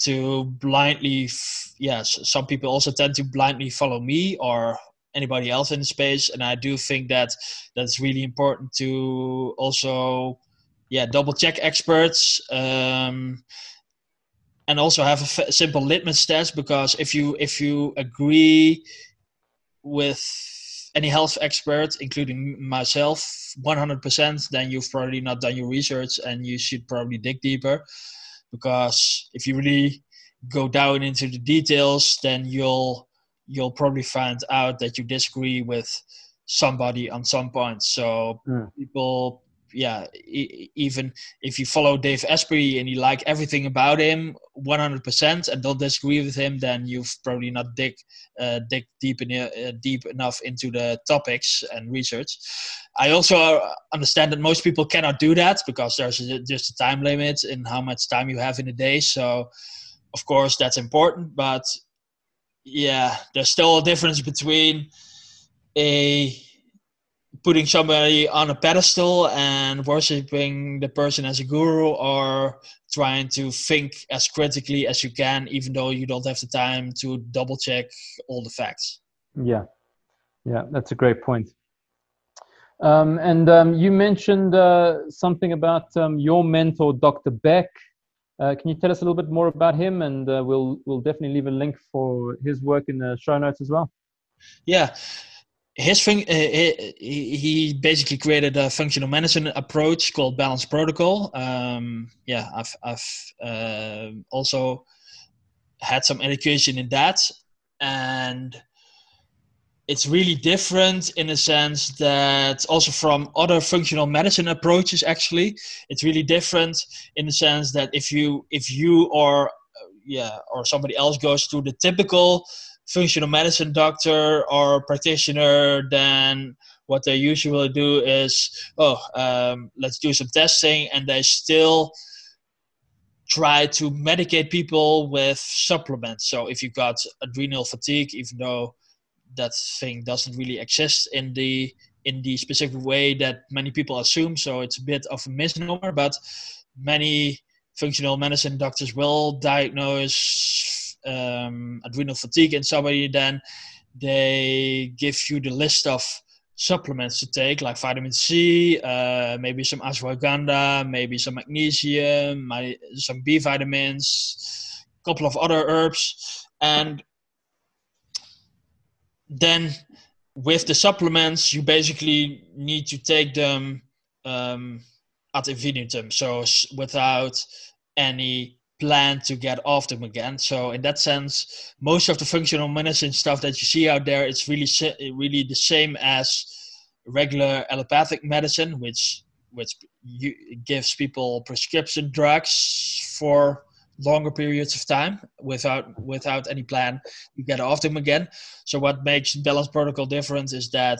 to blindly, yeah, some people also tend to blindly follow me or anybody else in the space. And I do think that that's really important to also, yeah, double check experts. Um, and also have a f- simple litmus test because if you if you agree with any health expert, including myself, 100%, then you've probably not done your research and you should probably dig deeper. Because if you really go down into the details, then you'll you'll probably find out that you disagree with somebody on some points. So mm. people yeah, e- even if you follow Dave Asprey and you like everything about him 100% and don't disagree with him, then you've probably not dig uh, dig deep in, uh, deep enough into the topics and research. I also understand that most people cannot do that because there's just a time limit in how much time you have in a day. So, of course, that's important, but yeah, there's still a difference between a putting somebody on a pedestal and worshiping the person as a guru or trying to think as critically as you can even though you don't have the time to double check all the facts. Yeah. Yeah that's a great point. Um, and um, you mentioned uh, something about um, your mentor dr beck. Uh, can you tell us a little bit more about him? And uh, we'll we'll definitely leave a link for his work in the show notes as well. Yeah his thing uh, he, he basically created a functional medicine approach called balance protocol. Um, yeah i've i've uh, also had some education in that. And it's really different in a sense that also from other functional medicine approaches actually it's really different in the sense that if you if you or yeah or somebody else goes through the typical functional medicine doctor or practitioner, then what they usually do is, oh, um, let's do some testing, and they still try to medicate people with supplements. So if you've got adrenal fatigue, even though that thing doesn't really exist in the in the specific way that many people assume, so it's a bit of a misnomer. But many functional medicine doctors will diagnose um, adrenal fatigue in somebody, then they give you the list of supplements to take, like vitamin C, uh, maybe some ashwagandha, maybe some magnesium, my, some B vitamins, a couple of other herbs, and then with the supplements, you basically need to take them um, ad infinitum, so without any plan to get off them again. So in that sense, most of the functional medicine stuff that you see out there, it's really really the same as regular allopathic medicine, which which gives people prescription drugs for longer periods of time without without any plan you get off them again so what makes balance protocol different is that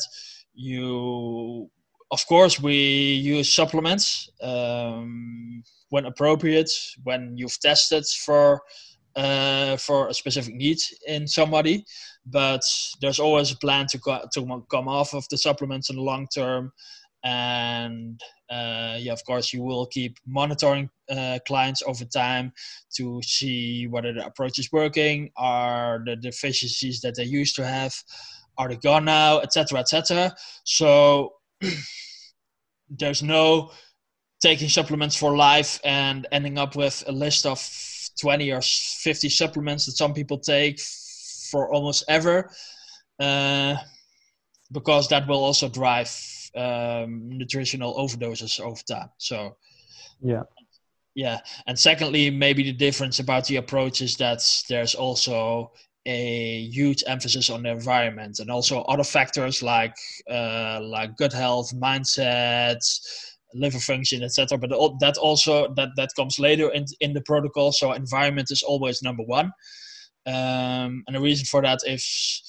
you of course we use supplements um, when appropriate, when you've tested for uh, for a specific need in somebody. But there's always a plan to go, to come off of the supplements in the long term, and uh, yeah, of course, you will keep monitoring uh, clients over time to see whether the approach is working, are the deficiencies that they used to have, are they gone now, etc., etc. So there's no taking supplements for life and ending up with a list of 20 or 50 supplements that some people take for almost ever uh, because that will also drive um, nutritional overdoses over time. So yeah. yeah. And secondly maybe the difference about the approach is that there's also a huge emphasis on the environment and also other factors like uh, like gut health mindset liver function, etc. But that also that that comes later in in the protocol. So environment is always number one, um, and the reason for that is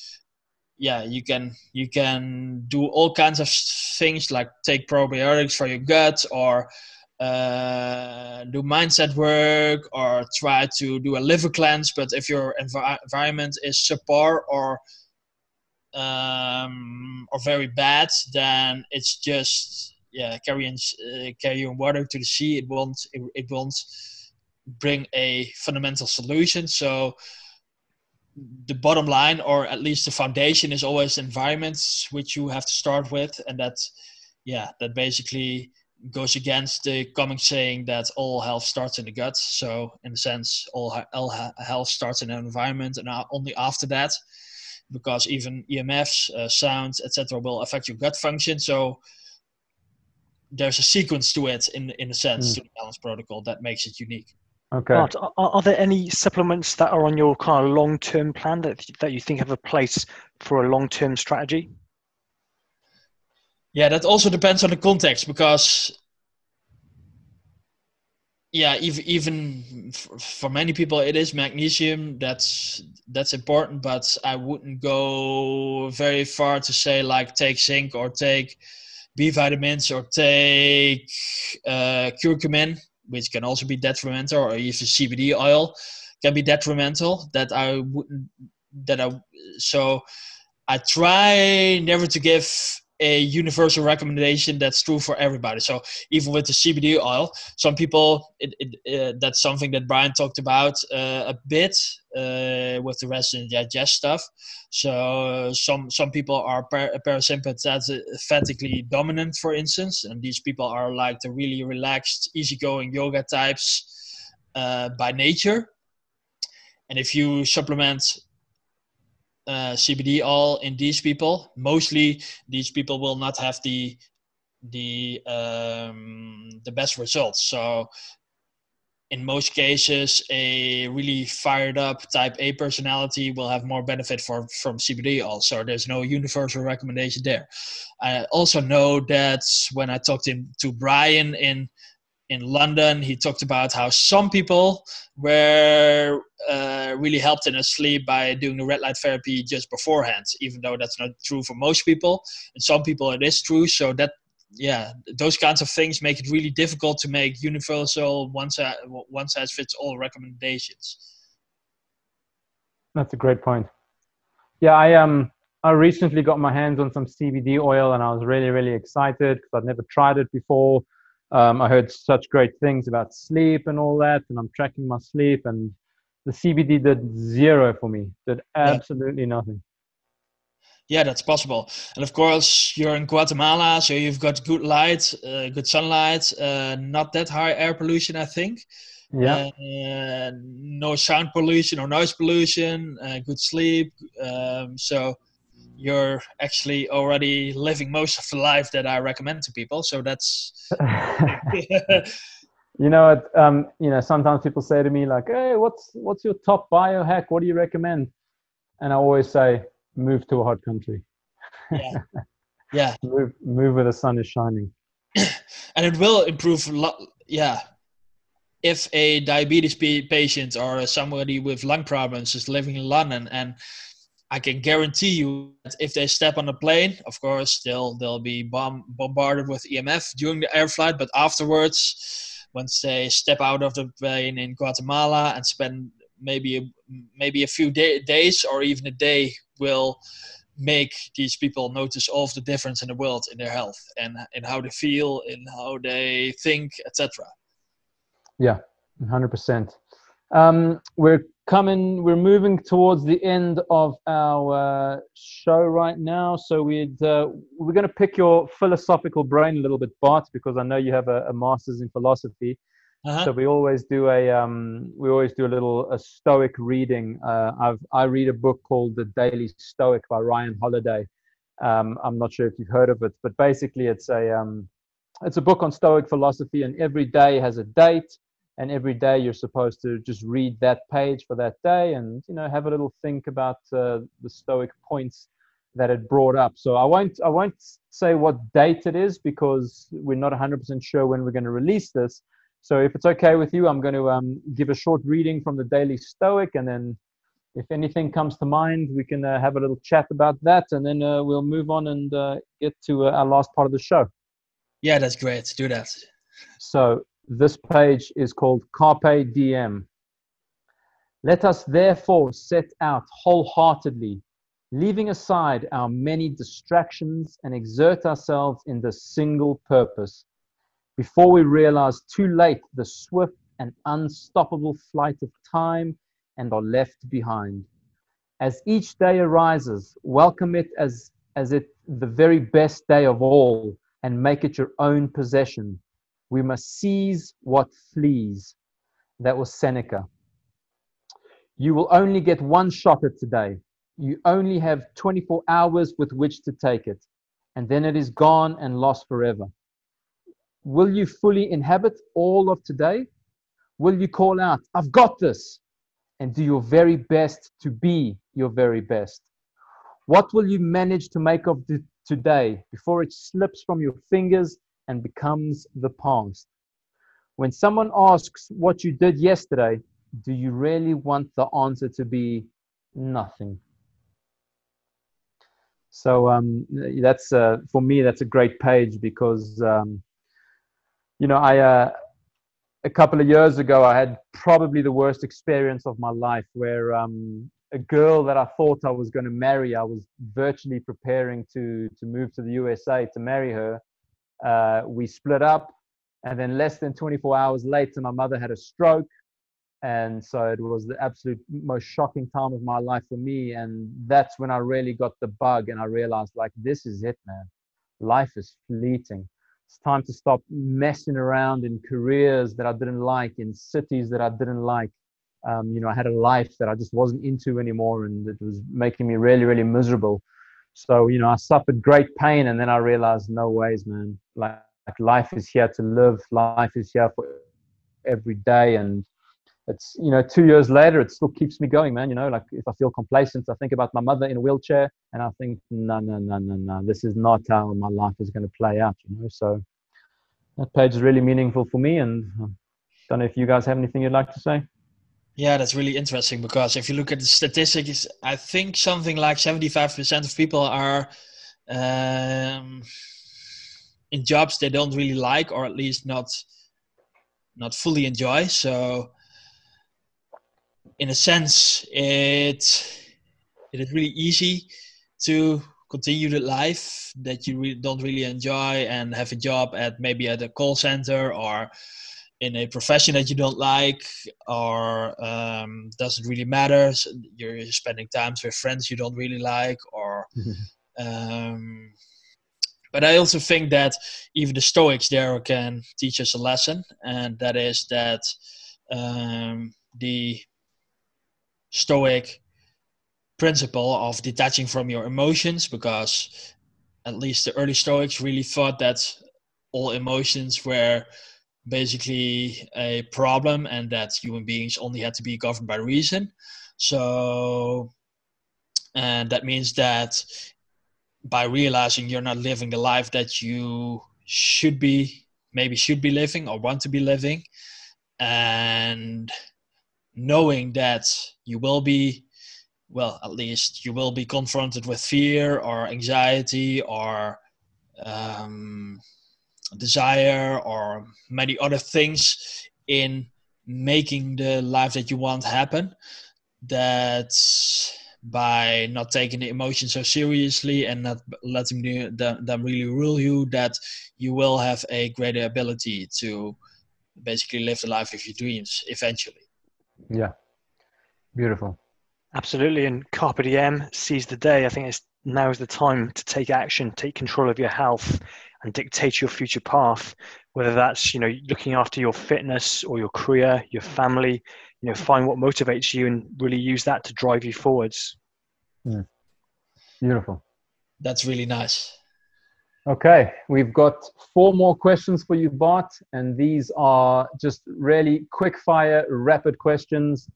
yeah you can you can do all kinds of things like take probiotics for your gut or uh, do mindset work or try to do a liver cleanse but if your envi- environment is subpar or um, or very bad then it's just yeah, carrying uh, carrying water to the sea, it won't it, it won't bring a fundamental solution. So the bottom line, or at least the foundation, is always environments which you have to start with, and that yeah, that basically goes against the common saying that all health starts in the gut. So in a sense, all, all health starts in an environment, and only after that, because even EMFs, uh, sounds, etc., will affect your gut function. So there's a sequence to it in in a sense mm. to the balance protocol that makes it unique. Okay. Bart, are, are, there any supplements that are on your kind of long term plan that that you think have a place for a long term strategy? Yeah, that also depends on the context because yeah, even even for many people it is magnesium that's that's important, but I wouldn't go very far to say like take zinc or take B vitamins or take uh, curcumin, which can also be detrimental, or even CBD oil can be detrimental. That I wouldn't. That I so I try never to give a universal recommendation that's true for everybody. So even with the CBD oil, some people it, it, uh, that's something that Brian talked about uh, a bit uh, with the rest and digest stuff. So some some people are par- parasympathetically dominant, for instance, and these people are like the really relaxed, easygoing yoga types uh, by nature. And if you supplement uh, CBD oil in these people. Mostly, these people will not have the the um, the best results. So, in most cases, a really fired up Type A personality will have more benefit for from CBD oil. So there's no universal recommendation there. I also know that when I talked to, to Brian in in London, he talked about how some people were uh, really helped in their sleep by doing the red light therapy just beforehand, even though that's not true for most people. And some people it is true. So that, yeah, those kinds of things make it really difficult to make universal one size one size fits all recommendations. That's a great point. Yeah, I um I recently got my hands on some CBD oil, and I was really really excited because I'd never tried it before um, I heard such great things about sleep and all that, and I'm tracking my sleep, and the CBD did zero for me, did absolutely yeah. nothing. Yeah, that's possible. And of course, you're in Guatemala, so you've got good light, uh, good sunlight, uh, not that high air pollution, I think. Yeah. Uh, no sound pollution or noise pollution, uh, good sleep. Um, so you're actually already living most of the life that I recommend to people. So that's. you know, um, you know, sometimes people say to me like, "Hey, what's what's your top biohack? What do you recommend?" And I always say, "Move to a hot country." Yeah. Yeah. move, move where the sun is shining. and it will improve. Lo- yeah. If a diabetes patient or somebody with lung problems is living in London and I can guarantee you that if they step on a plane, of course they'll they'll be bomb, bombarded with EMF during the air flight, but afterwards, once they step out of the plane in Guatemala and spend maybe a, maybe a few day, days or even a day, will make these people notice all of the difference in the world in their health and in how they feel, in how they think, etc. Yeah, hundred um. We're coming we're moving towards the end of our uh, show right now so we'd uh, we're going to pick your philosophical brain a little bit bart because i know you have a, a master's in philosophy uh-huh. so we always do a um, we always do a little a stoic reading uh, i've i read a book called the daily stoic by ryan holiday um, i'm not sure if you've heard of it but basically it's a um, it's a book on stoic philosophy and every day has a date and every day you're supposed to just read that page for that day and you know have a little think about uh, the stoic points that it brought up. So i won't i won't say what date it is because we're not 100% sure when we're going to release this. So if it's okay with you i'm going to um, give a short reading from the daily stoic and then if anything comes to mind we can uh, have a little chat about that and then uh, we'll move on and uh, get to uh, our last part of the show. Yeah that's great. Do that. So this page is called Carpe Diem. Let us therefore set out wholeheartedly, leaving aside our many distractions and exert ourselves in the single purpose before we realize too late the swift and unstoppable flight of time and are left behind. As each day arises, welcome it as, as it the very best day of all and make it your own possession we must seize what flees. That was Seneca. You will only get one shot at today. You only have 24 hours with which to take it, and then it is gone and lost forever. Will you fully inhabit all of today? Will you call out, I've got this, and do your very best to be your very best? What will you manage to make of today before it slips from your fingers and becomes the past. When someone asks what you did yesterday, do you really want the answer to be nothing? So um, that's uh, for me. That's a great page because um, you know I uh, a couple of years ago I had probably the worst experience of my life where um, a girl that I thought I was going to marry, I was virtually preparing to to move to the USA to marry her, uh, we split up, and then less than 24 hours later, my mother had a stroke. And so it was the absolute most shocking time of my life for me. And that's when I really got the bug and I realized, like, this is it, man. Life is fleeting. It's time to stop messing around in careers that I didn't like, in cities that I didn't like. Um, you know, I had a life that I just wasn't into anymore, and it was making me really, really miserable. So, you know, I suffered great pain and then I realized, no ways, man. Like, like life is here to live, life is here for every day. And it's, you know, two years later, it still keeps me going, man. You know, like if I feel complacent, I think about my mother in a wheelchair and I think, no, no, no, no, no, this is not how my life is going to play out, you know. So, That page is really meaningful for me, and I um, don't know if you guys have anything you'd like to say. Yeah, that's really interesting because if you look at the statistics, I think something like 75% of people are um, in jobs they don't really like, or at least not not fully enjoy. So, in a sense, it it is really easy to continue the life that you don't really enjoy and have a job at maybe at a call center or in a profession that you don't like or um, doesn't really matter so you're spending times with friends you don't really like or um, but i also think that even the stoics there can teach us a lesson and that is that um, the stoic principle of detaching from your emotions because at least the early stoics really thought that all emotions were basically a problem and that human beings only had to be governed by reason. So and that means that by realizing you're not living the life that you should be maybe should be living or want to be living and knowing that you will be well, at least you will be confronted with fear or anxiety or um, desire or many other things in making the life that you want happen. That by not taking the emotions so seriously and not letting them, them really rule you, that you will have a greater ability to basically live the life of your dreams eventually. Yeah, beautiful. Absolutely, and carpe diem, seize the day. I think it's now is the time to take action, take control of your health, and dictate your future path. Whether that's you know looking after your fitness or your career, your family, you know, find what motivates you and really use that to drive you forwards. Mm. Beautiful. That's really nice. Okay, we've got four more questions for you, Bart, and these are just really quick fire, rapid questions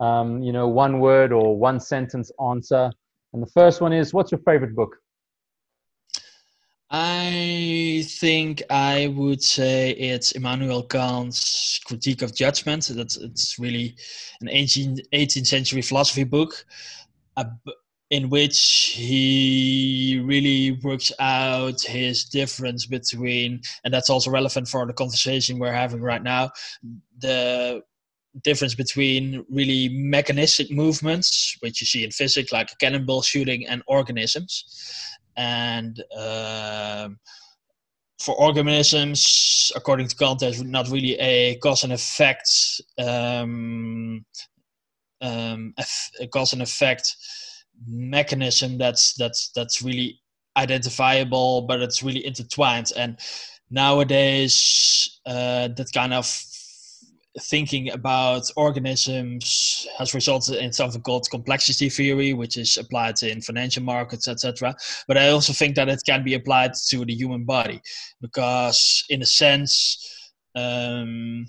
um, you know, one word or one sentence answer. And the first one is, what's your favorite book? I think I would say it's Immanuel Kant's Critique of Judgment. That's it's really an 18th, 18th century philosophy book, uh, in which he really works out his difference between, and that's also relevant for the conversation we're having right now, the difference between really mechanistic movements, which you see in physics, like cannonball shooting, and organisms. And um, for organisms, according to Kant, there's not really a cause and effect, um, um, a cause and effect mechanism that's that's that's really identifiable, but it's really intertwined. And nowadays, uh, that kind of thinking about organisms has resulted in something called complexity theory, which is applied in financial markets, etc. But I also think that it can be applied to the human body because, in a sense, um,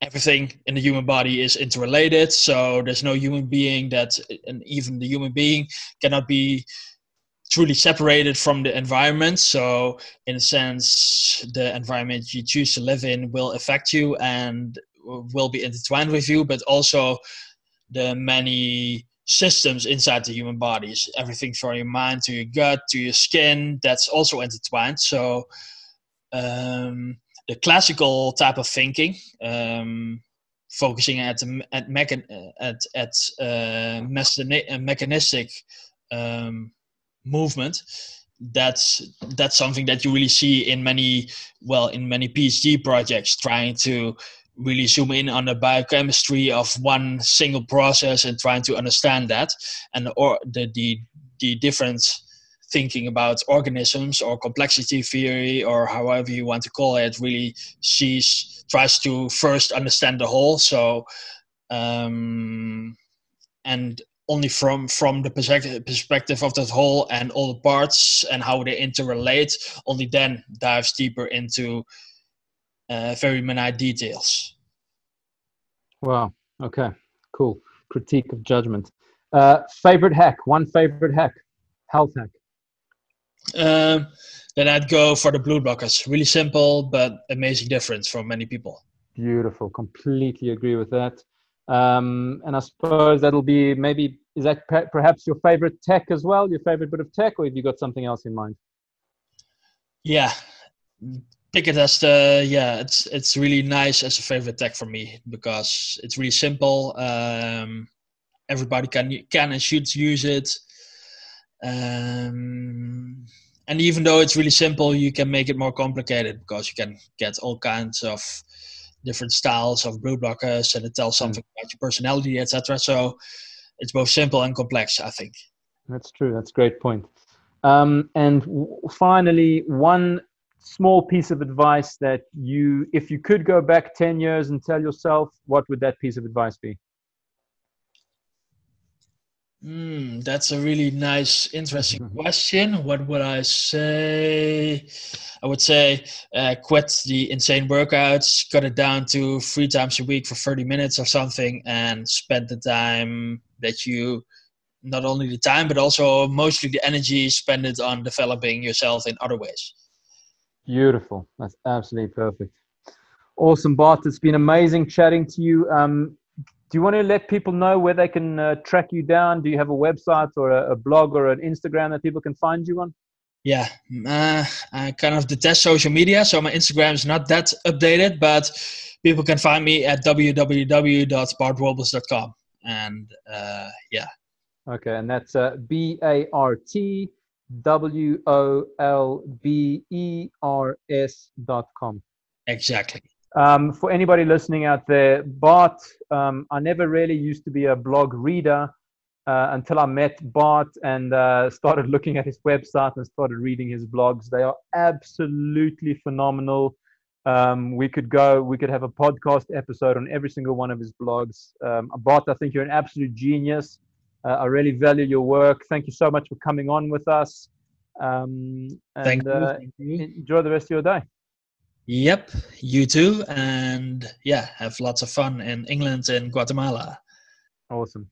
everything in the human body is interrelated. So there's no human being that, and even the human being cannot be truly separated from the environment. So, in a sense, the environment you choose to live in will affect you and will be intertwined with you, but also the many systems inside the human bodies everything from your mind to your gut to your skin that's also intertwined so um, the classical type of thinking um, focusing at at, mechan- at, at uh, mechanistic um, movement that's that's something that you really see in many well in many phd projects trying to really zoom in on the biochemistry of one single process and trying to understand that. And or the the, the different thinking about organisms or complexity theory or however you want to call it really sees tries to first understand the whole. So um, and only from from the perspective perspective of that whole and all the parts and how they interrelate only then dives deeper into uh, very minute details wow okay cool critique of judgment uh, favorite hack one favorite hack health hack Um, then I'd go for the blue blockers. Really simple, but amazing difference for many people. Beautiful. Completely agree with that. Um, and I suppose that'll be maybe is that perhaps your favorite tech as well, your favorite bit of tech, or have you got something else in mind? Yeah, as the yeah. It's it's really nice as a favorite tech for me because it's really simple. Um, everybody can can and should use it. Um, and even though it's really simple, you can make it more complicated because you can get all kinds of different styles of blue blockers and it tells hmm. something mm. about your personality, etc. So it's both simple and complex, I think. That's true. That's a great point. Um, and w- finally, one small piece of advice that you, if you could go back 10 years and tell yourself, what would that piece of advice be? Mm, that's a really nice, interesting mm-hmm. question. What would I say? I would say uh, quit the insane workouts, cut it down to three times a week for 30 minutes or something, and spend the time that you not only the time but also mostly the energy spend it on developing yourself in other ways. Beautiful. That's absolutely perfect. Awesome, Bart. It's been amazing chatting to you. Um, do you want to let people know where they can uh, track you down? Do you have a website or a, a, blog or an Instagram that people can find you on? Yeah, uh, I kind of detest social media, so my Instagram is not that updated, but people can find me at www.bartwolbers.com. And uh, yeah. Okay, and that's uh, B A R T W O L B E R S dot com. Exactly. Um, for anybody listening out there, Bart, um, I never really used to be a blog reader uh, until I met Bart and uh, started looking at his website and started reading his blogs. They are absolutely phenomenal. Um, we could go, we could have a podcast episode on every single one of his blogs. Um, Bart, I think you're an absolute genius. Uh, I really value your work. Thank you so much for coming on with us. Um, and, Thank you. Uh, Thank you. Enjoy the rest of your day. Yep, you too. And yeah, have lots of fun in England and Guatemala. Awesome.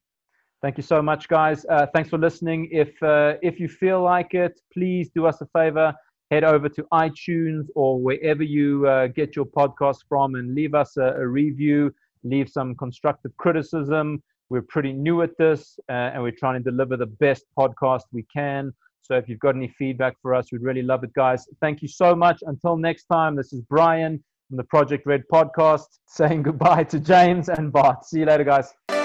Thank you so much, guys. Uh, thanks for listening. If uh, if you feel like it, please do us a favor. Head over to iTunes or wherever you uh, get your podcast from and leave us a, a, review. Leave some constructive criticism. We're pretty new at this uh, and we're trying to deliver the best podcast we can. So if you've got any feedback for us, we'd really love it, guys. Thank you so much. Until next time, this is Brian from the Project Red podcast saying goodbye to James and Bart. See you later, guys.